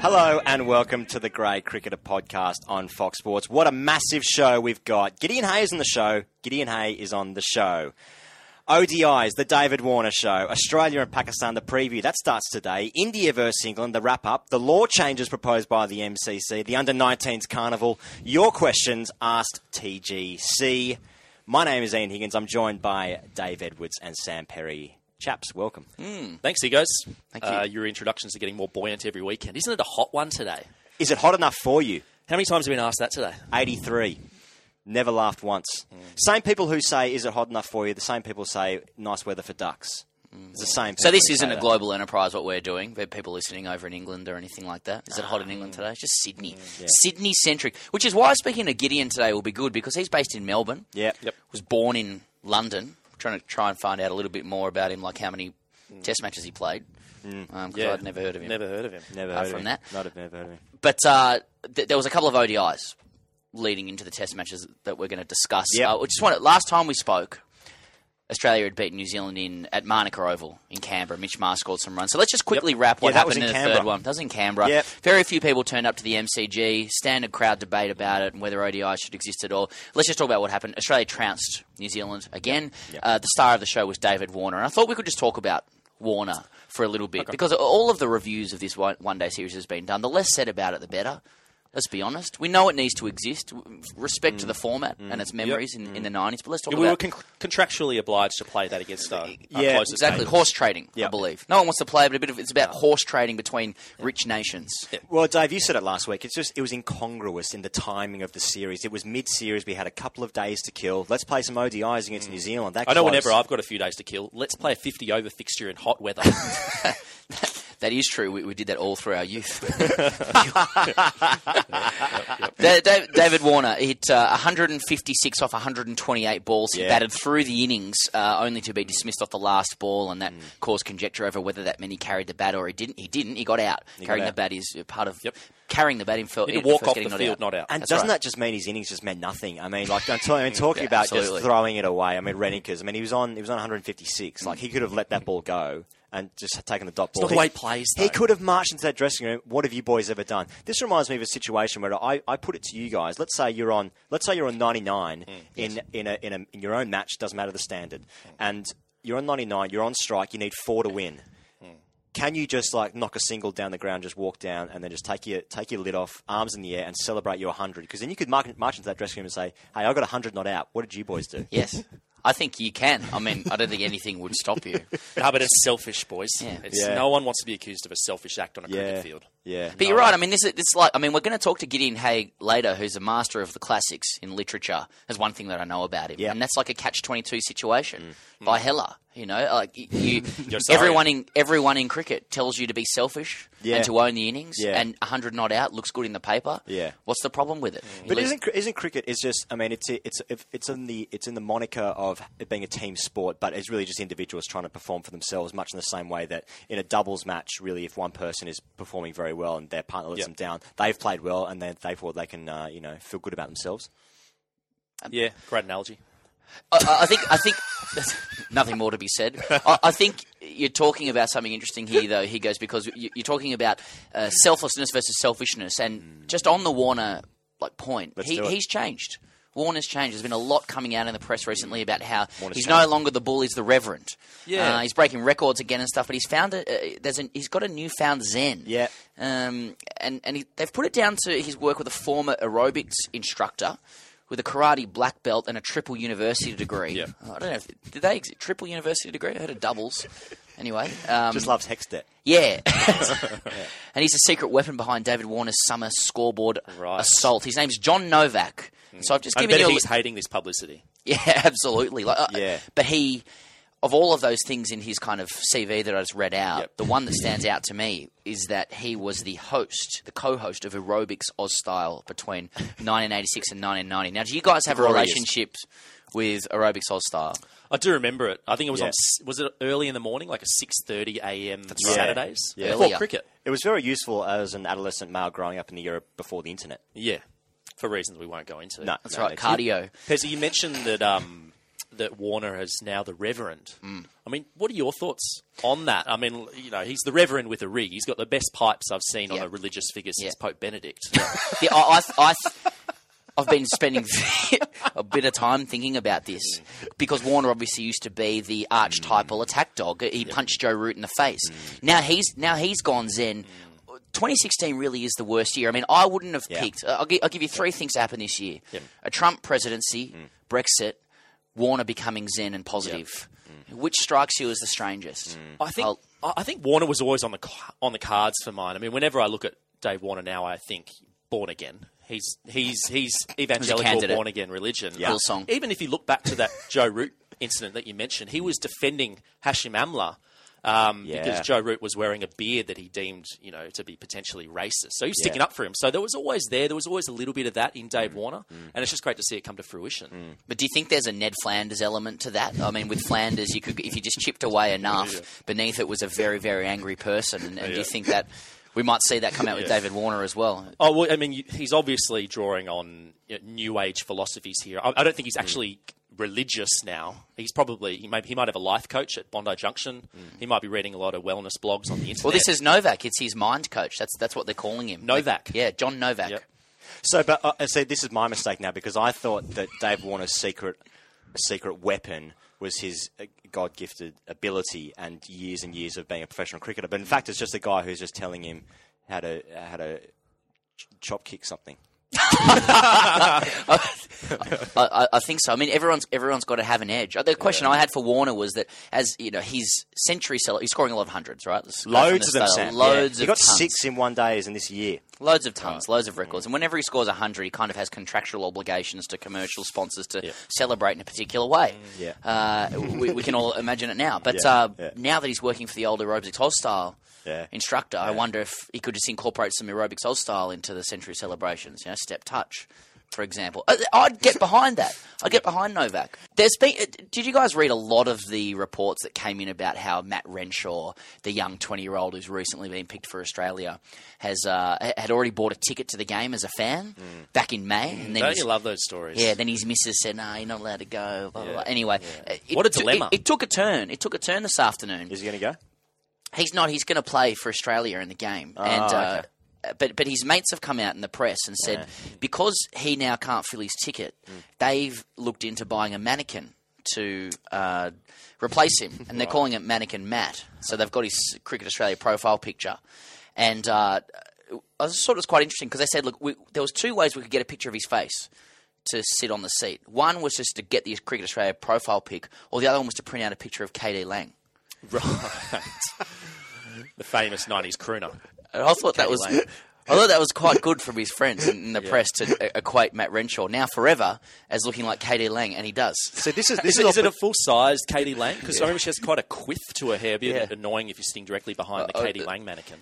Hello and welcome to the Grade Cricketer podcast on Fox Sports. What a massive show we've got. Gideon Haigh is on the show. Gideon Haigh is on the show. ODIs, the David Warner show. Australia and Pakistan, the preview. That starts today. India versus England, the wrap up. The law changes proposed by the MCC. The under 19s carnival. Your questions asked TGC. My name is Ian Higgins. I'm joined by Dave Edwards and Sam Perry. Chaps, welcome. Hmm. Thanks, Higgos. Thank you. Uh, your introductions are getting more buoyant every weekend. Isn't it a hot one today? Is it hot enough for you? How many times have you been asked that today? 83. Never laughed once. Hmm. Same people who say, is it hot enough for you? The same people say, nice weather for ducks. Hmm. It's the same So this isn't a global enterprise what we're doing. There are people listening over in England or anything like that. Is it hot in England ah. today? It's just Sydney. Sydney centric. Which is why speaking to Gideon today will be good because he's based in Melbourne. Yeah. Yep. Was born in London. Trying to try and find out a little bit more about him, like how many test matches he played. Because I'd never heard of him. Never heard of him. Never Apart heard from of him. that. Not have never heard of him. But uh, th- there was a couple of ODIs leading into the Test matches that we're going to discuss. Yeah. Uh, I just want last time we spoke, Australia had beaten New Zealand in at Manuka Oval in Canberra. Mitch Marsh scored some runs. So let's just quickly wrap what Yeah, happened in in, the Canberra. third one. That was in Canberra. Yep. Very few people turned up to the MCG. Standard crowd debate about it and whether ODI should exist at all. Let's just talk about what happened. Australia trounced New Zealand again. Uh, the star of the show was David Warner, and I thought we could just talk about Warner for a little bit because all of the reviews of this one, one day series has been done. The less said about it, the better. Let's be honest. We know it needs to exist. Respect to mm. the format mm. and its memories in, in mm. the nineties, but let's talk Yeah, we were con- contractually obliged to play that against our Yeah, closest exactly horse trading. I believe no one wants to play, but a bit of it's about horse trading between rich nations. Well, Dave, you said it last week. It's just it was incongruous in the timing of the series. It was mid-series. We had a couple of days to kill. Let's play some ODIs against New Zealand. That I know close. whenever I've got a few days to kill, let's play a 50 over fixture in hot weather. That is true. We, we did that all through our youth. Da- Da- David Warner hit uh, 156 off 128 balls. He Yeah. batted through the innings, uh, only to be dismissed off the last ball, and that Mm. caused conjecture over whether that meant he carried the bat or he didn't. He didn't. He got out. carrying got the bat is part of Yep. carrying the bat in fil- Need to in walk off the not field, out. not out. And That's doesn't right. that just mean his innings just meant nothing? I mean, like I'm, talking, I'm talking Yeah, about absolutely. just throwing it away. I mean, Renickers. I mean, he was on he was on 156. Like he could have let that ball go and just taken the dot ball. not the way he plays, He could have marched into that dressing room. What have you boys ever done? This reminds me of a situation where I, I put it to you guys. Let's say you're on let's say you're on 99 Mm, in in a, in a in your own match. Doesn't matter the standard, and you're on 99. You're on strike. You need four to win can you just like knock a single down the ground, just walk down, and then just take your take your lid off, arms in the air, and celebrate your hundred? Because then you could march, march into that dressing room and say, "Hey, I got a hundred not out. What did you boys do?" Yes. I think you can. I mean, I don't think anything would stop you. no, but it's selfish, boys. Yeah. It's, Yeah. No one wants to be accused of a selfish act on a Yeah, cricket field. Yeah. But you're right. I mean, this is it's like I mean, we're going to talk to Gideon Haigh later, who's a master of the classics in literature. There's one thing that I know about him, Yeah. and that's like a catch twenty two situation mm. by mm. Heller. You know, like you, everyone in everyone in cricket tells you to be selfish Yeah. and to own the innings, Yeah. and hundred not out looks good in the paper. Yeah. what's the problem with it? Mm. But Let's- isn't isn't cricket? It's just. I mean, it's it's it's in the it's in the moniker of it being a team sport, but it's really just individuals trying to perform for themselves, much in the same way that in a doubles match, really, if one person is performing very well and their partner lets Yep. them down, they've played well, and then therefore they can uh, you know feel good about themselves. Yeah, great analogy. I, I- I think I think nothing more to be said. I, I think you're talking about something interesting here, though. Higgos because you- you're talking about uh, selflessness versus selfishness, and just on the Warner like point, Let's he, he's changed. Warner's changed. There's been a lot coming out in the press recently about how Warner's he's changed. no longer the bull; he's the reverend. Yeah. uh, he's breaking records again and stuff. But he's found a, uh, there's an, he's got a newfound zen. Yeah. Um, and and he, they've put it down to his work with a former aerobics instructor with a karate black belt and a triple university degree. Yeah. I don't know. If, did they exist? triple university degree? I heard of doubles. Anyway, um, Just loves hex debt. yeah. and he's a secret weapon behind David Warner's summer scoreboard Right. assault. His name's John Novak. So I've just I given bet you a he's li- hating this publicity. yeah, absolutely. Like, uh, Yeah. but he of all of those things in his kind of CV that I just read out, Yep. the one that stands out to me is that he was the host, the co-host of Aerobics Oz Style between 1986 and 1990. Now, do you guys have a Glorious. relationship with Aerobics Oz Style? I do remember it. I think it was Yeah. on. Was it early in the morning, like a six thirty a.m. right. Saturdays Yeah. before Earlier. cricket? It was very useful as an adolescent male growing up in the era before the internet. Yeah, for reasons we won't go into. No, That's no, right, cardio. Pezzy, you mentioned that um, that Warner is now the Reverend. Mm. I mean, what are your thoughts on that? I mean, you know, he's the Reverend with a rig. He's got the best pipes I've seen on a religious figure since Yeah. Pope Benedict. Yeah, I, I, I, I've been spending a bit of time thinking about this because Warner obviously used to be the archetypal attack dog. He punched Joe Root in the face. Now he's now he's gone Zen. 2016 really is the worst year. I mean, I wouldn't have Yeah. picked. I'll, gi- I'll give you three things to happen this year: a Trump presidency, mm. Brexit, Warner becoming Zen and positive. Mm. Which strikes you as the strangest? Mm. I think I'll- I I think Warner was always on the on the cards for mine. I mean, whenever I look at Dave Warner now, I think born again. He's he's he's evangelical candidate. born again religion. Yeah. Hillsong. Even if you look back to that Joe Root incident that you mentioned, he was defending Hashim Amla. Um, Yeah. Because Joe Root was wearing a beard that he deemed, you know, to be potentially racist. So he was Yeah. sticking up for him. So there was always there. There was always a little bit of that in Dave mm. Warner, mm. and it's just great to see it come to fruition. Mm. But do you think there's a Ned Flanders element to that? I mean, with Flanders, you could if you just chipped away enough, beneath it was a very, very angry person. And, and do you think that we might see that come out with David Warner as well? Oh well, I mean, he's obviously drawing on you know, new age philosophies here. I, I don't think he's actually religious now. He's probably he might he might have a life coach at Bondi Junction. He might be reading a lot of wellness blogs on the internet. Well, this is Novak. It's his mind coach. That's that's what they're calling him. Novak. Like, yeah, John Novak. Yep. So, but uh, see, this is my mistake now because I thought that Dave Warner's secret secret weapon was his uh, God-gifted ability and years and years of being a professional cricketer. But in fact, it's just a guy who's just telling him how to how to chop kick something. I, I, I think so. I mean, everyone's everyone's got to have an edge. Uh, The question I had for Warner was that as you know, his century seller, he's scoring a lot of hundreds, right? Loads of the them. Sam. Loads yeah. He of got tons. six in one day in this year. Loads of tons, loads of records. And whenever he scores 100, he kind of has contractual obligations to commercial sponsors to celebrate in a particular way. Yeah. Uh, we, we can all imagine it now. But Yeah, uh, yeah. now that he's working for the old Aerobics Oz Style Yeah. instructor, I wonder if he could just incorporate some Aerobics Oz Style into the century celebrations, you know, step touch. For example, Uh, I'd get behind that. I'd get behind Novak. There's been. uh, Did you guys read a lot of the reports that came in about how Matt Renshaw, the young 20 year old who's recently been picked for Australia, has uh, had already bought a ticket to the game as a fan back in May, and then Don't you love those stories? yeah, then his missus said, "No, you're not allowed to go." Blah, blah, blah. Anyway, uh, it What a dilemma. It, it took a turn. It took a turn this afternoon. Is he going to go? He's not. He's going to play for Australia in the game, and uh, okay. but but his mates have come out in the press and said because he now can't fill his ticket, they've looked into buying a mannequin to uh, replace him, and they're calling it Mannequin Matt. So they've got his Cricket Australia profile picture, and uh, I just thought it was quite interesting because they said, look, we, there was two ways we could get a picture of his face to sit on the seat. One was just to get the Cricket Australia profile pic, or the other one was to print out a picture of KD Lang. Right. the famous '90s crooner. And I thought that was. Lang. I thought that was quite good from his friends in, in the press to uh, equate Matt Renshaw now forever as looking like KD Lang, and he does. So this is Is, this it, is, is it a full sized KD Lang? Because I remember she has quite a quiff to her hair. It'd be a bit Yeah. annoying if you're sitting directly behind the Uh, KD uh, Lang mannequin.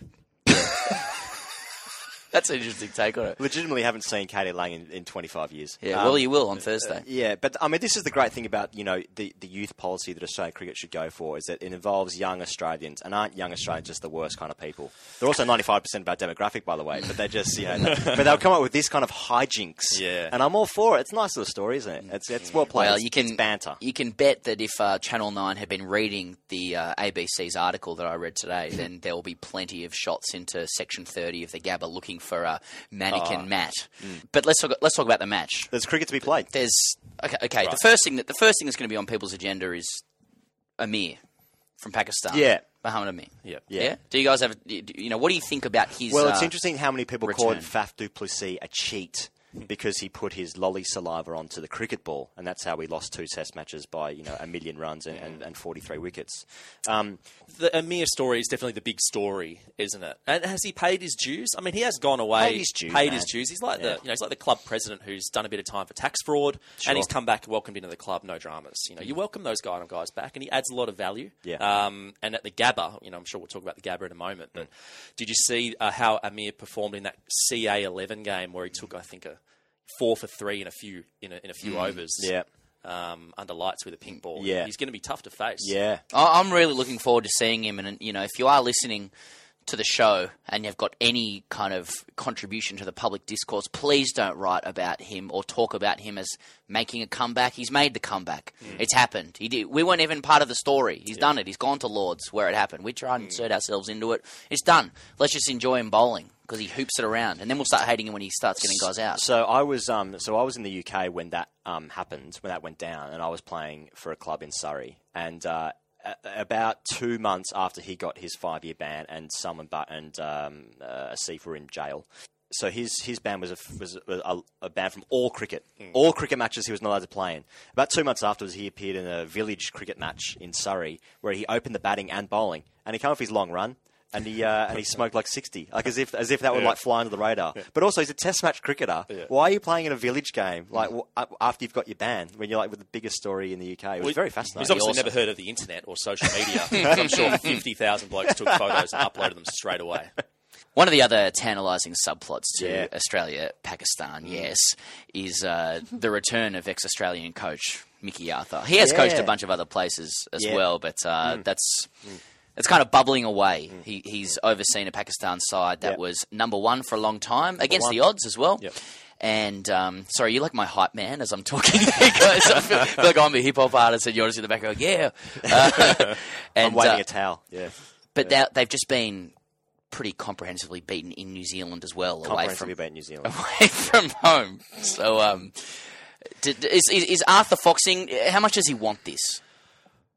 That's an interesting take on it. legitimately haven't seen KD Lang in, in 25 years. Yeah, Um, well, you will on Thursday. Yeah, but I mean, this is the great thing about you know the, the youth policy that Australian cricket should go for is that it involves young Australians, and aren't young Australians just the worst kind of people? They're also ninety five percent of our demographic, by the way, but they're just you know, but they'll come up with this kind of hijinks. Yeah. and I'm all for it. It's a nice little story, isn't it? It's it's well played. Well, It's- you can it's banter. You can bet that if uh, Channel Nine had been reading the uh, ABC's article that I read today, then there will be plenty of shots into Section Thirty of the Gabba looking for a mannequin Ah. Matt. Mm. But let's talk, let's talk about the match. There's cricket to be played. There's okay. Okay, the first thing that the first thing that's going to be on people's agenda is Amir from Pakistan. Yeah. Muhammad Amir. Yeah. Yeah. Do you guys have? You know, what do you think about his? Well, it's uh, interesting how many people return. called Faf du Plessis a cheat because he put his lolly saliva onto the cricket ball, and that's how we lost two Test matches by you know a million runs and, and, and 43 wickets. Um, The Amir story is definitely the big story, isn't it? And has he paid his dues? I mean, he has gone away, Paid his dues, paid his dues. He's like Yeah. the, you know, he's like the club president who's done a bit of time for tax fraud, Sure. and he's come back and welcomed into the club, no dramas. You know, you welcome those of guys back, and he adds a lot of value. Yeah. Um, and at the Gabba, you know, I'm sure we'll talk about the Gabba in a moment. But did you see uh, how Amir performed in that CA 11 game where he took, I think, a four for three in a few in a, in a few mm. overs? yeah, Um, under lights with a pink ball. Yeah. he's going to be tough to face. yeah. I- I'm really looking forward to seeing him. And you know, if you are listening to the show and you've got any kind of contribution to the public discourse, please don't write about him or talk about him as making a comeback. He's made the comeback. Mm. It's happened. He did. We weren't even part of the story. He's done it. He's gone to Lords where it happened. We try and mm. insert ourselves into it. It's done. Let's just enjoy him bowling because he hoops it around, and then we'll start hating him when he starts getting guys out. So I was um, so I was in the UK when that um, happened, when that went down, and I was playing for a club in Surrey. And uh, a- about two months after he got his five-year ban, and Salman Butt and um, uh, Asif were in jail. So his his ban was a was a, a ban from all cricket, all cricket matches he was not allowed to play in. About two months afterwards, he appeared in a village cricket match in Surrey where he opened the batting and bowling, and he came off his long run. And he uh, and he smoked like sixty, like as if as if that would like fly under the radar. But also, he's a Test match cricketer. Why are you playing in a village game like w- uh, after you've got your ban when you're like with the biggest story in the UK? It was very fascinating. He's obviously Awesome. never heard of the internet or social media. I'm sure 50,000 blokes took photos and uploaded them straight away. One of the other tantalising subplots to Yeah. Australia Pakistan, yes, is uh, the return of ex Australian coach Mickey Arthur. He has coached a bunch of other places as Yeah. Mm. well, but uh, that's. It's kind of bubbling away. He, he's overseen a Pakistan side that Yeah. was number one for a long time against one. the odds as well. Yep. And um, sorry, you like my hype man as I'm talking, guys. I feel, feel like I'm a hip hop artist, and you're just in the back going, "Yeah." Uh, and, I'm waving uh, a towel. Yeah, but they're- they've just been pretty comprehensively beaten in New Zealand as well, away comprehensively from about New Zealand. away from home. So, um, did, is, is, is Arthur Foxing? How much does he want this?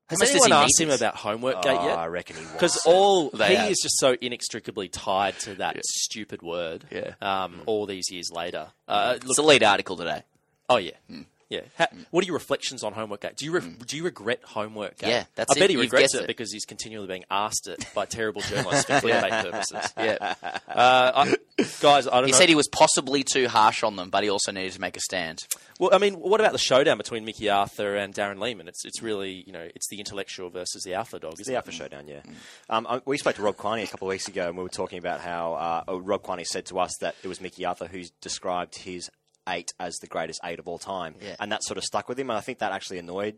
How Has much anyone he need asked him about homework Oh, gate I reckon he wants Because all They he have. is just so inextricably tied to that stupid word. Yeah. Um, all these years later. Uh, It's a lead article today. oh yeah. Yeah. Ha- what are your reflections on homework gate? Do you re- do you regret homework gate? Yeah, that's I bet it. he You've regrets it, it. because he's continually being asked it by terrible journalists for clickbait purposes. Yeah, Uh, I, guys, I don't he know. said he was possibly too harsh on them, but he also needed to make a stand. Well, I mean, what about the showdown between Mickey Arthur and Darren Lehmann? It's it's really you know it's the intellectual versus the alpha dog, It's isn't the it? Alpha Showdown, yeah. Um, we spoke to Rob Quiney a couple of weeks ago, and we were talking about how uh, Rob Quiney said to us that it was Mickey Arthur who described his eight as the greatest eight of all time, Yeah. and that sort of stuck with him. And I think that actually annoyed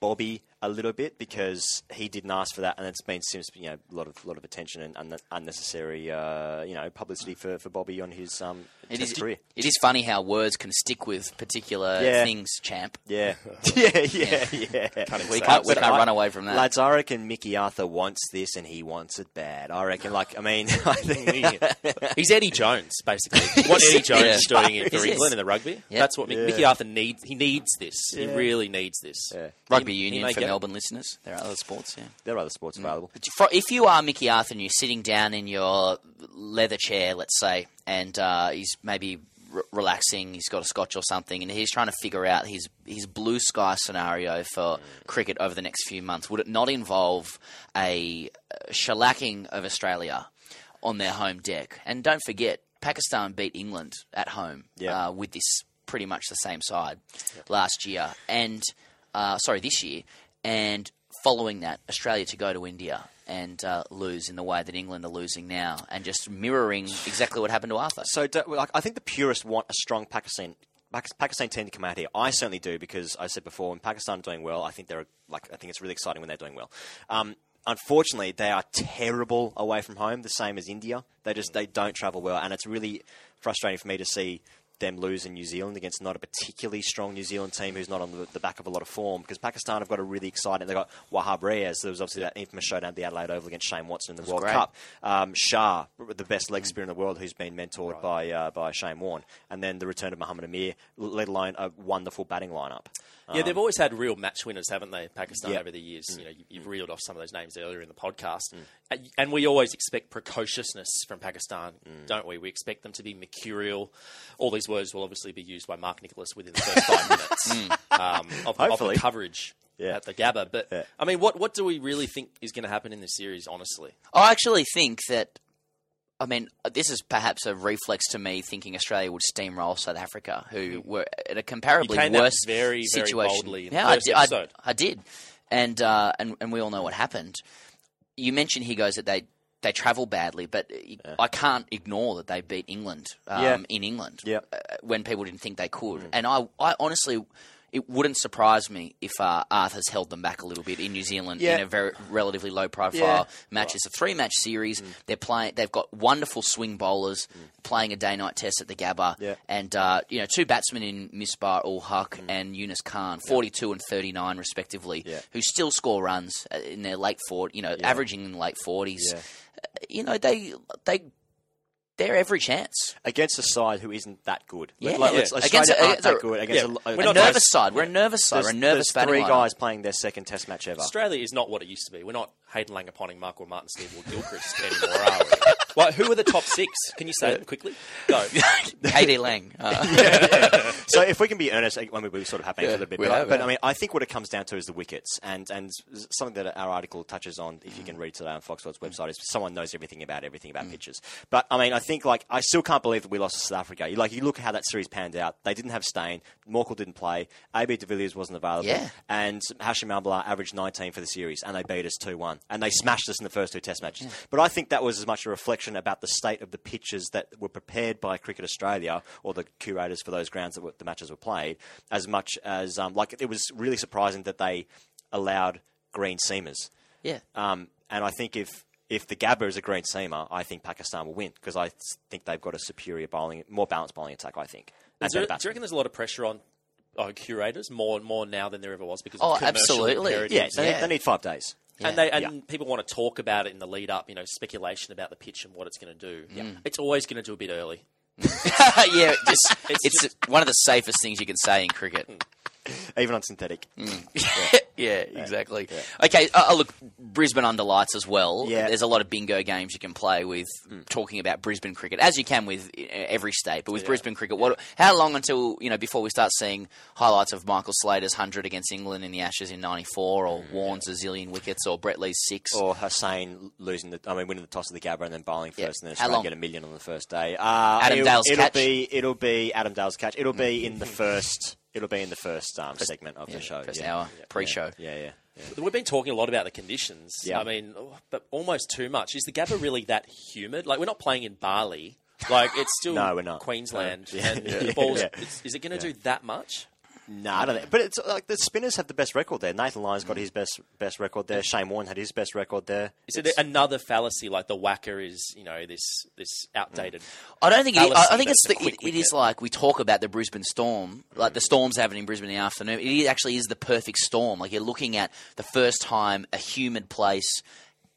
Bobby a little bit because he didn't ask for that, and it's been seems you know a lot of lot of attention and un- unnecessary uh, you know publicity for, for Bobby on his um, It test is, career. it is funny how words can stick with particular Yeah. things, champ. Yeah, yeah, yeah, yeah. We can't, we can't run away from that. Lads, I reckon Mickey Arthur wants this and he wants it bad. I reckon, like, I mean, He's Eddie Jones, basically. What Eddie Jones Yeah. is doing it for Yes. England in the rugby. Yeah. That's what Yeah. Mickey Arthur needs. He needs this. He really needs this. Yeah. Rugby He- he union may for get it. Melbourne listeners. There are other sports, yeah. there are other sports available. But if you are Mickey Arthur and you're sitting down in your leather chair, let's say, and uh, he's maybe r- relaxing, he's got a scotch or something, and he's trying to figure out his his blue sky scenario for cricket over the next few months, would it not involve a shellacking of Australia on their home deck? And don't forget, Pakistan beat England at home Yeah. uh, with this pretty much the same side last year, and uh, sorry, this year, and following that, Australia to go to India and uh, lose in the way that England are losing now, and just mirroring exactly what happened to Arthur. So, do, like, I think the purists want a strong Pakistan. Pakistan team to come out here. I certainly do because I said before when Pakistan are doing well, I think they're like I think it's really exciting when they're doing well. Um, unfortunately, they are terrible away from home, the same as India. They just they don't travel well, and it's really frustrating for me to see them lose in New Zealand against not a particularly strong New Zealand team who's not on the, the back of a lot of form because Pakistan have got a really exciting. They've got Wahab Riaz. There was obviously that infamous showdown at the Adelaide Oval against Shane Watson in the World great. Cup. Um, Shah, the best leg spinner in the world, who's been mentored by uh, by Shane Warne, and then the return of Muhammad Amir, let alone a wonderful batting lineup. Yeah, they've um, always had real match winners, haven't they, Pakistan, Yeah. over the years? You know, you, you've mm. reeled off some of those names earlier in the podcast. Mm. Uh, and, and we always expect precociousness from Pakistan, mm. don't we? We expect them to be mercurial, all these words will obviously be used by Mark Nicholas within the first five minutes um, of, of the coverage Yeah. at the Gabba. But Yeah. I mean, what what do we really think is going to happen in this series? Honestly, I actually think that. I mean, this is perhaps a reflex to me thinking Australia would steamroll South Africa, who were at a comparably worse very, very situation. boldly in yeah, I I. I did, and uh, and and we all know what happened. You mentioned Higgos that they they travel badly, but I can't ignore that they beat England um, Yeah. in England Yeah. uh, when people didn't think they could, and I I honestly. It wouldn't surprise me if uh, Arthur's held them back a little bit in New Zealand Yeah. in a very relatively low profile Yeah. match. It's a three match series. Mm. They're playing. They've got wonderful swing bowlers playing a day night test at the Gabba, Yeah. and uh, you know two batsmen in Misbah ul Haq and Yunus Khan, forty two and thirty nine respectively, Mm. Who still score runs uh, in their late fort. You know, averaging in the late forties. Yeah. You know they they they're every chance. against a side who isn't that good. Yeah. Like, let's- Yeah. Australia Against a- uh, aren't against that good. Against yeah. a, We're A not nervous nice. side. We're a nervous side. There's, We're a nervous there's three lineup. guys playing their second Test match ever. Australia is not what it used to be. We're not Hayden Langer Ponting, Mark Waugh Martyn, Steve Waugh Gilchrist anymore, are we? Well, who are the top six? Can you say it quickly? Go. KD Lang. Uh, so if we can be earnest, I mean, we sort of have been for a little bit, we but, I- have, but. I mean, I think what it comes down to is the wickets, and and something that our article touches on, if you can read today on Fox Sports website, is someone knows everything about everything Mm. about pitches. But I mean, I think like I still can't believe that we lost to South Africa. You- Like you look at how that series panned out. They didn't have Steyn, Morkel didn't play, AB de Villiers wasn't available, Yeah. and Hashim Amla averaged 19 for the series, and they beat us 2-1, and they smashed us in the first two Test matches. But I think that was as much a reflection about the state of the pitches that were prepared by Cricket Australia or the curators for those grounds that were, the matches were played, as much as um, like it was really surprising that they allowed green seamers. yeah. Um, and I think if if the Gabba is a green seamer, I think Pakistan will win because I think they've got a superior bowling, more balanced bowling attack. I think. And Is there, do you reckon there's a lot of pressure on uh, curators more and more now than there ever was because Oh, commercial absolutely. imperatives? Yeah, they, Yeah. they need five days. And they and Yeah. people want to talk about it in the lead up, you know, speculation about the pitch and what it's going to do. Mm. It's always going to do a bit early. yeah, just, It's it's, just- one of the safest things you can say in cricket. Hmm. even on synthetic. yeah, exactly. Okay, uh, uh, look, Brisbane under lights as well. Yeah. There's a lot of bingo games you can play with talking about Brisbane cricket, as you can with uh, every state. But with Brisbane cricket, what? How long until you know before we start seeing highlights of Michael Slater's hundred against England in the Ashes in '94, or Warne's a zillion wickets, or Brett Lee's six? Or Hussain losing the, I mean, winning the toss of the Gabba and then bowling Yeah. first, and then Australia get a million on the first day. Uh, Adam it'll, Dale's it'll catch? be it'll be Adam Dale's catch. It'll be in the first. It'll be in the first um, segment of yeah, the show. first yeah. hour, Yeah, pre-show. Yeah, yeah. yeah. We've been talking a lot about the conditions. Yeah. I mean, oh, but almost too much. Is the Gabba really that humid? Like, we're not playing in Bali. Like, it's still No, we're not. Queensland. No. Yeah, and yeah, the balls, yeah. is it going to do that much? No, I don't think. But it's like the spinners have the best record there. Nathan Lyon's got mm. his best best record there. Shane Warne had his best record there. Is it another fallacy like the WACA is, you know, this this outdated? Mm. I don't think it, I, fallacy I think it's that's the, quick it, it is wicket. like we talk about the Brisbane storm, like the mm. storms happening in Brisbane in the afternoon. It actually is the perfect storm. Like you're looking at the first time a humid place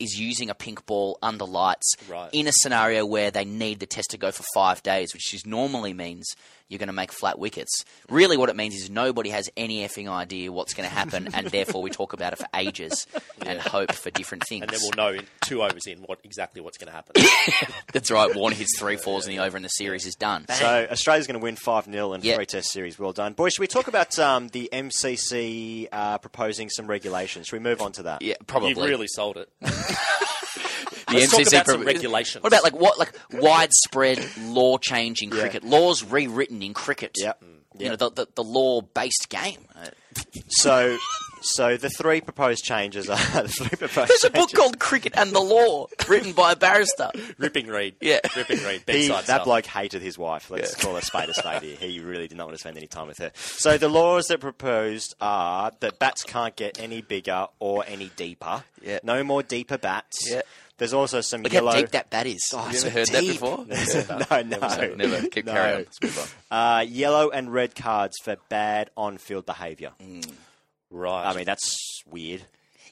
is using a pink ball under lights Right. in a scenario where they need the test to go for five days, which is normally means you're going to make flat wickets. Really, what it means is nobody has any effing idea what's going to happen, and therefore we talk about it for ages and hope for different things. And then we'll know in two overs in what exactly what's going to happen. That's right. Warner hits three fours in the over, and the series is done. So Australia's going to win 5 0 in Yeah. three test series. Well done. Boys, should we talk about um, the MCC uh, proposing some regulations? Should we move on to that? Yeah, probably. You've really sold it. the Let's talk about some regulations. What about like what like widespread law change in cricket? Laws rewritten in cricket. Yep. You mm. know the the, the law based game. So, so the three proposed changes are the three proposed There's a book changes. called Cricket and the Law, written by a barrister. Ripping Reed. Yeah. Ripping Reed. He, that stuff. bloke hated his wife. Let's call a spade a spade here. He really did not want to spend any time with her. So the laws that proposed are that bats can't get any bigger or any deeper. Yeah. No more deeper bats. Yeah. There's also some Look yellow. how deep that bat is. Oh, Have you so ever heard that before? no, no, Never. Keep No. carrying on. Let's move on. Uh, yellow and red cards for bad on-field behaviour. Right. I mean, that's weird.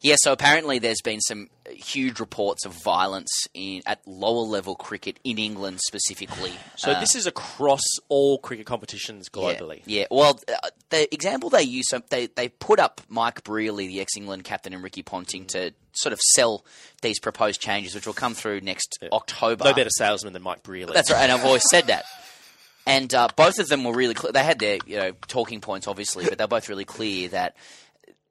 Yeah, so apparently there's been some huge reports of violence in at lower level cricket in England specifically. so Uh, this is across all cricket competitions globally. Yeah, yeah. well, uh, the example they use, so they they put up Mike Brearley, the ex-England captain, and Ricky Ponting to sort of sell these proposed changes, which will come through next October. No better salesman than Mike Brearley. That's right, and I've always said that. and uh, both of them were really clear. They had their you know talking points, obviously, but they're both really clear that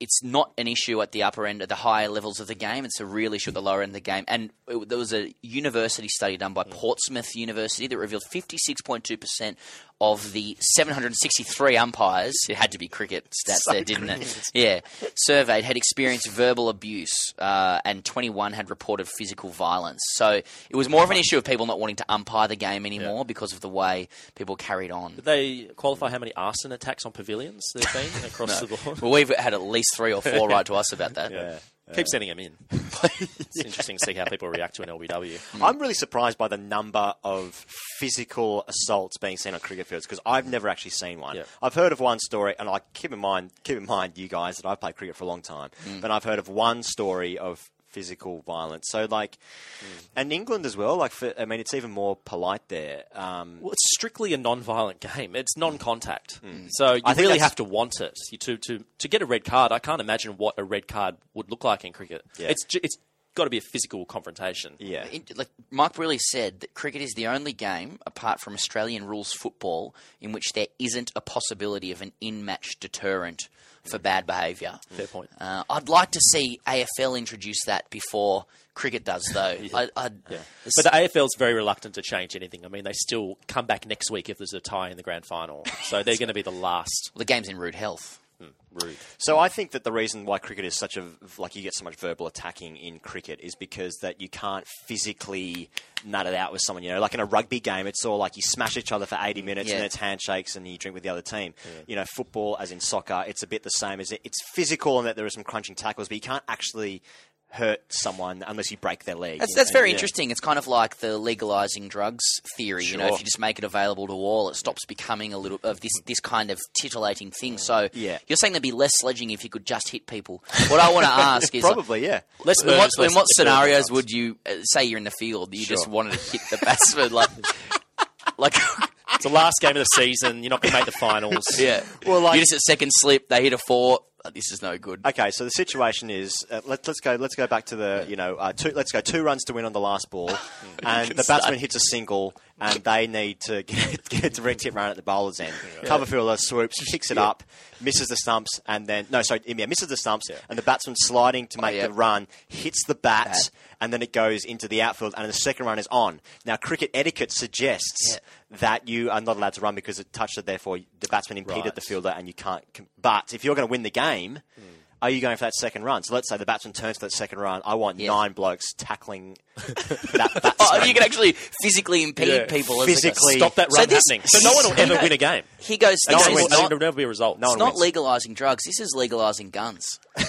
it's not an issue at the upper end, at the higher levels of the game. It's a real issue at the lower end of the game. And it, there was a university study done by hmm. Portsmouth University that revealed 56.2% of the 763 umpires, it had to be cricket stats there, didn't it? Yeah. Surveyed had experienced verbal abuse, uh, and 21 had reported physical violence. So it was more of an issue of people not wanting to umpire the game anymore because of the way people carried on. Did they qualify how many arson attacks on pavilions there've been across the board? Well, we've had at least three or four write to us about that. Yeah. Keep sending them in. it's interesting to see how people react to an LBW. I'm really surprised by the number of physical assaults being seen on cricket fields because I've never actually seen one. Yeah. I've heard of one story, and I keep in mind, keep in mind, you guys, that I've played cricket for a long time, Mm. but I've heard of one story of physical violence. So, like, mm. and England as well. Like, for, I mean, it's even more polite there. Um, Well, it's strictly a non-violent game. It's non-contact, mm. Mm. so you I really have to want it You- to to to get a red card. I can't imagine what a red card would look like in cricket. Yeah. It's ju- it's got to be a physical confrontation. yeah. In- like Mike Brearley said that cricket is the only game apart from Australian rules football in which there isn't a possibility of an in-match deterrent for bad behaviour. Fair point. Uh, I'd like to see AFL introduce that before cricket does, though. I, I'd, Yeah. But the AFL's very reluctant to change anything. I mean, they still come back next week if there's a tie in the grand final. So they're going to be the last. the game's in rude health. Rude. So I think that the reason why cricket is such a like you get so much verbal attacking in cricket is because that you can't physically nut it out with someone. You know, like in a rugby game, it's all like you smash each other for eighty minutes Yeah. and then it's handshakes and you drink with the other team. You know, football, as in soccer, it's a bit the same. As it, it's physical and that there are some crunching tackles, but you can't actually hurt someone unless you break their leg. That's, that's very yeah. interesting. It's kind of like the legalizing drugs theory. You know, if you just make it available to all, it stops becoming a little of this this kind of titillating thing. So Yeah. you're saying there'd be less sledging if you could just hit people. What I want to ask is, Probably, yeah. Less in what, murders, in what scenarios would you uh, say you're in the field? You just Sure. wanted to hit the batsman like, like, It's the last game of the season. You're not going to make the finals. yeah. Well, like- you just at second slip, they hit a four. Uh, This is no good. Okay, so the situation is uh, let, let's go. Let's go back to the you know uh, two, let's go two runs to win on the last ball, and the batsman hits a single, and they need to get, get to red tip run at the bowler's end. Cover fielder uh, swoops, picks it up, misses the stumps, and then no, sorry, yeah, misses the stumps, and the batsman sliding to make oh, yeah. the run hits the bat, Bat. and then it goes into the outfield, and the second run is on. Now, cricket etiquette suggests that you are not allowed to run because it touched it, therefore the batsman impeded Right. the fielder, and you can't. But if you're going to win the game. Hmm. Are you going for that second run? So let's say the batsman turns for that second run. I want Yeah. nine blokes tackling that batsman. Oh, you can actually physically impede Yeah. people. as a- Physically- Stop that So this- happening. So no one will ever win a game. Higgos. No one is wins. not, There'll never be a result. No it's one not legalizing drugs. This is legalizing guns. yeah,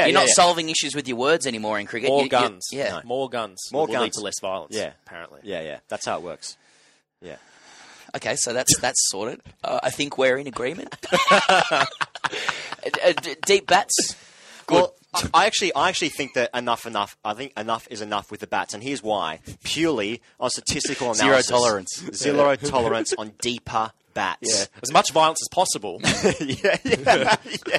You're yeah, not yeah. solving issues with your words anymore in cricket. More You- you- guns. yeah. More guns. More will lead guns. to less violence. Yeah. Apparently. Yeah, yeah. That's how it works. Yeah. Okay, so that's that's sorted. Uh, I think we're in agreement. Uh, d- deep bats. Well, I- I actually, I actually think that enough, enough. I think enough is enough with the bats, and here's why: purely on statistical analysis, Zero tolerance. zero tolerance on deeper bats. Yeah. As much violence as possible. yeah, yeah, yeah,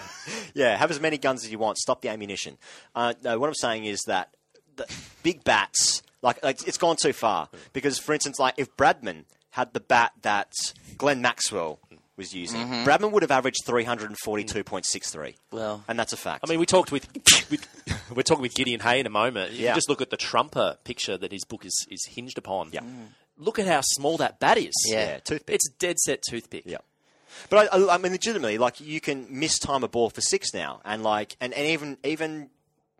yeah. Have as many guns as you want. Stop the ammunition. Uh, no, what I'm saying is that the big bats, like, like it's gone too far. Because, for instance, like if Bradman had the bat that Glenn Maxwell was using, mm-hmm. Bradman would have averaged 342.63. Well, and that's a fact. I mean, we talked with, with we're talking with Gideon Haigh in a moment. You Yeah. just look at the Trumper picture that his book is, is hinged upon. Yeah. Mm. Look at how small that bat is. Yeah. yeah, toothpick. It's a dead set toothpick. Yeah. But I, I, I mean, legitimately, like you can miss time a ball for six now, and like, and, and even even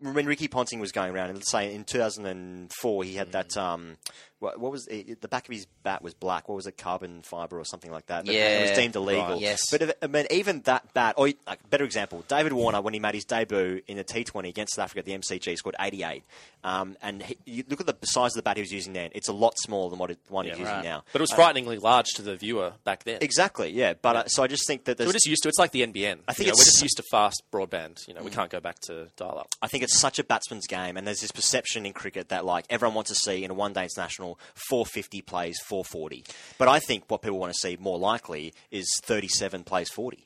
when Ricky Ponting was going around, and let's say in 2004, he had mm. that um, what, what was it, the back of his bat was black. What was it, carbon fiber or something like that? But it was deemed illegal. Right. Yes. But if, I mean, even that bat, or like, better example, David Warner when he made his debut in the T20 against South Africa at the MCG, scored 88. Um, and he, you look at the size of the bat he was using then; it's a lot smaller than what it, one he's using now. But it was frighteningly large to the viewer back then. Exactly, yeah. But uh, so I just think that So we're just used to. It's like the NBN. I think You know, we're just used to fast broadband. You know, we can't go back to dial up. I think it's such a batsman's game, and there's this perception in cricket that like everyone wants to see in a one-day international 450 plays 440. But I think what people want to see more likely is 37 plays 40.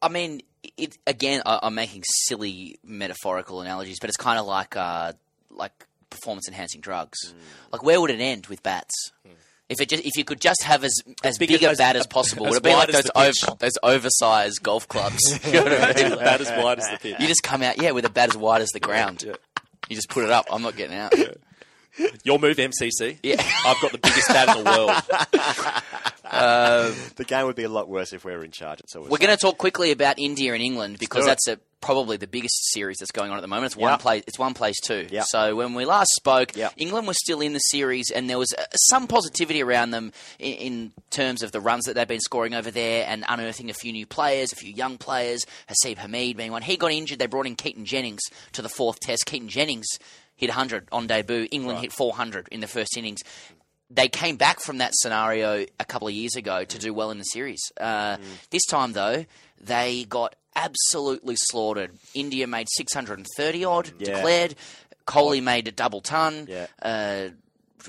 I mean, it again. I, I'm making silly metaphorical analogies, but it's kind of like uh, like performance enhancing drugs. Like, where would it end with bats? If it just, if you could just have as as big big, as- a bat as- as possible, as would it be like those the over, those oversized golf clubs? You know what I mean? About as wide as the pitch. You just come out, yeah, with a bat as wide as the ground. You just put it up. I'm not getting out. Your move, MCC. Yeah. I've got the biggest bat in the world. The game would be a lot worse if we were in charge. It's always We're going to talk quickly about India and England because that's a, probably the biggest series that's going on at the moment. It's one Yep. place. It's one place too. Yep. So when we last spoke, Yep. England was still in the series, and there was uh, some positivity around them in, in terms of the runs that they've been scoring over there and unearthing a few new players, a few young players. Haseeb Hameed being one. He got injured. They brought in Keaton Jennings to the fourth test. Keaton Jennings hit 100 on debut. England hit 400 in the first innings they came back from that scenario a couple of years ago to do well in the series. Uh, This time, though, they got absolutely slaughtered. India made 630 odd, Yeah. declared. Kohli made a double ton. Yeah. Uh,